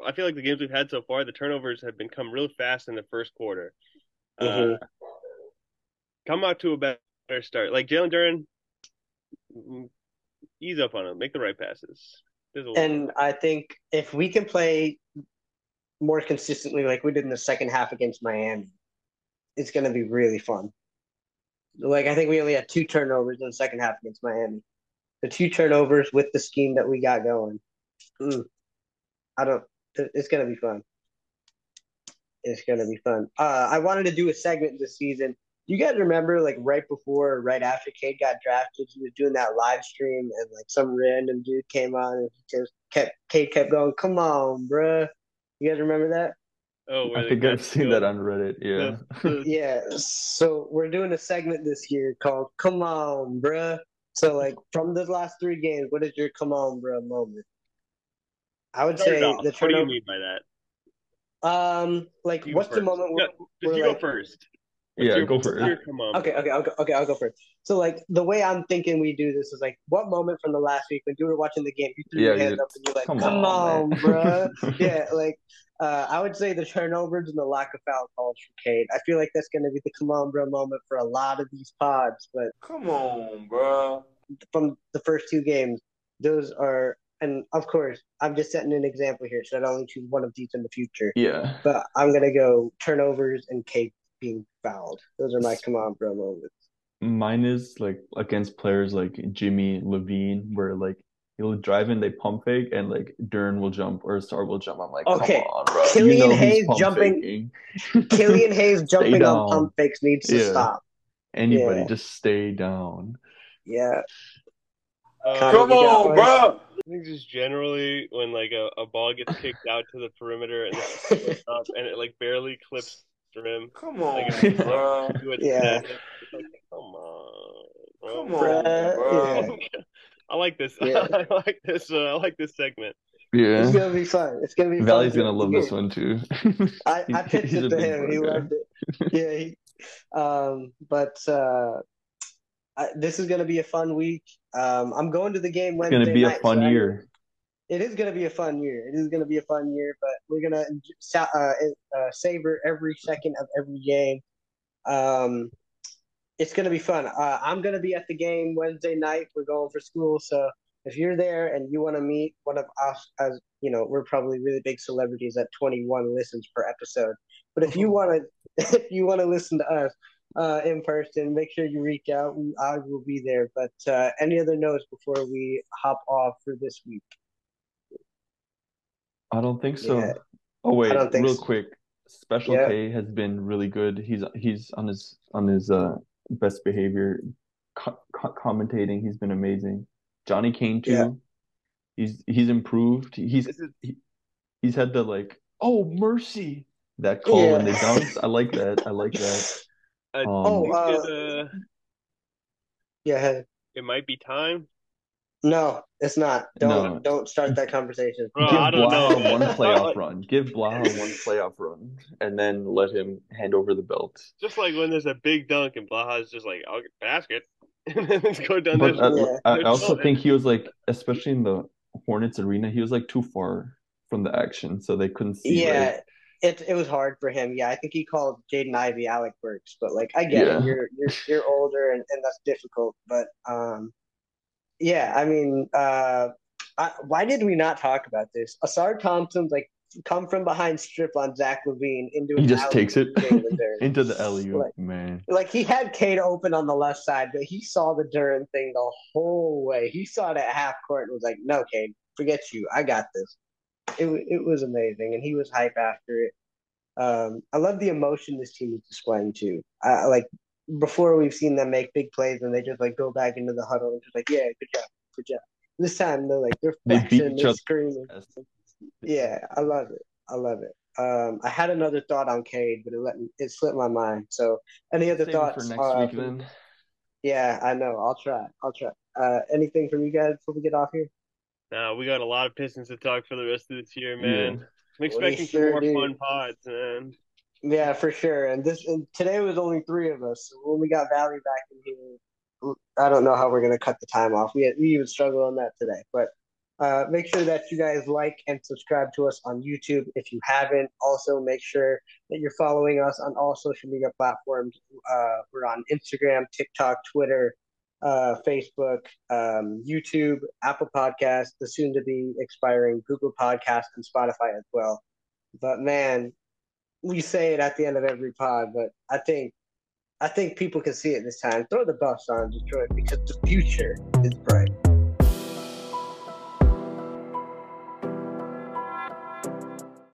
I feel like the games we've had so far, the turnovers have been come real fast in the first quarter. Mhm. Uh, come out to a better start. Like Jalen Duren, mm, ease up on him. Make the right passes. There's a little- And I think if we can play more consistently like we did in the second half against Miami, it's going to be really fun. Like I think we only had two turnovers in the second half against Miami. The two turnovers with the scheme that we got going. Mm, I don't. It- It's going to be fun. It's going to be fun. Uh, I wanted to do a segment this season. You guys remember, like right before, or right after Cade got drafted, he was doing that live stream, and like some random dude came on and he just kept Cade kept going, "Come on, bruh." You guys remember that? oh, I think I've seen the- that on Reddit. Yeah. the- Yeah. So we're doing a segment this year called "Come on, bruh." So like from the last three games, what is your "Come on, bruh" moment? I would say off. the What do you mean by that? Um, like You what's the moment? No, Where, just where, you go first. What's Yeah, your- go first. for your come on. Okay, okay, I'll go, okay, I'll go first. So, like, the way I'm thinking we do this is like, what moment from the last week when you were watching the game, you threw Yeah, your you hand did. up and you're like, Come "Come, on, on, man." bruh." yeah, like, uh, I would say the turnovers and the lack of foul calls for Cade. I feel like that's going to be the "Come on, bro" moment for a lot of these pods. But Come on, bro. from the first two games, those are, and of course, I'm just setting an example here, so I'd only choose one of these in the future. Yeah. But I'm gonna go turnovers and Cade being fouled. Those are my "Come on, bro" moments. Mine is like against players like Jimmy Levine, where like he'll drive in, they pump fake, and like Dern will jump or Star will jump. I'm like, Okay, come on, bro. Killian you know Hayes jumping-. Killian Hayes jumping on pump fakes needs to Yeah. stop. Anybody, Yeah. just stay down. Yeah. Uh, Come on, bro. I think just generally when like a, a ball gets kicked out to the perimeter and it's up and it like barely clips the rim. Come on, Like, bro. Yeah. like, come on, bro. Come on, Bruh, bro. I like this. Yeah. I like this. Uh, I like this segment. Yeah. It's gonna be fun. It's gonna be fun. Valley's to- gonna love this one too. I, I pitched it to him. He guy. loved it. Yeah. He, um, but uh, I, this is gonna be a fun week. Um, I'm going to the game Wednesday. It's gonna be a fun so I- year. It is gonna be a fun year. It is gonna be a fun year, but we're gonna sa- uh, uh, savor every second of every game. Um, it's gonna be fun. Uh, I'm gonna be at the game Wednesday night. We're going for school, so if you're there and you want to meet one of us as you know we're probably really big celebrities at 21 listens per episode. But if you want to, if you want to listen to us uh, in person, make sure you reach out. I will be there. But uh, any other notes before we hop off for this week? I don't think so. Yeah. Oh wait, I don't think real so. quick. Special Yeah. K has been really good. He's he's on his on his uh best behavior co co commentating. He's been amazing. Johnny Kane too. Yeah. He's he's improved. He's he, he's had the like, oh mercy, that call when they Yeah. dunks. I like that. I like that. I Um, Oh, think uh, it, uh, Yeah. it might be time. No, it's not. Don't No. don't start that conversation. Bro, Give I don't know. Blaha one playoff run. Give Blaha one playoff run, and then let him hand over the belt. Just like when there's a big dunk and Blaha's just like, I'll get basket. And then let's go down But this. I, Yeah. I They're also think he was like, especially in the Hornets arena, he was like too far from the action, so they couldn't see. Yeah, like- it it was hard for him. Yeah, I think he called Jaden Ivey Alec Burks, but like I get Yeah. it. You're you're you're older and, and that's difficult. But um, yeah, I mean, uh, I, why did we not talk about this? Ausar Thompson's like come from behind strip on Zach LaVine into he just takes it with Jalen Duren. into the alley Like- man. Like he had Cade open on the left side, but he saw the Duren thing the whole way. He saw it at half court and was like, "No, Cade, forget you. I got this." It it was amazing, and he was hype after it. Um, I love the emotion this team is displaying too. I like before we've seen them make big plays and they just like go back into the huddle and just like, "Yeah, good job, good job." This time they're like they're They beat flexing, they're screaming. Yeah, I love it. I love it. Um, I had another thought on Cade, but it let me, it slipped my mind. So, any other Save thoughts? for next uh, week then. yeah, I know. I'll try. I'll try. Uh, anything from you guys before we get off here? Nah, we got a lot of Pistons to talk for the rest of this year, Yeah. man. I'm expecting sure some more do. fun pods, man. Yeah, for sure. And this and today was only three of us. So when we got Valley back in here, I don't know how we're gonna cut the time off. We had, we even struggled on that today. But uh, make sure that you guys like and subscribe to us on YouTube if you haven't. Also, make sure that you're following us on all social media platforms. Uh, we're on Instagram, TikTok, Twitter, uh, Facebook, um, YouTube, Apple Podcasts, the soon to be expiring Google Podcast, and Spotify as well. But man, we say it at the end of every pod, but I think I think people can see it this time. Throw the buffs on Detroit because the future is bright.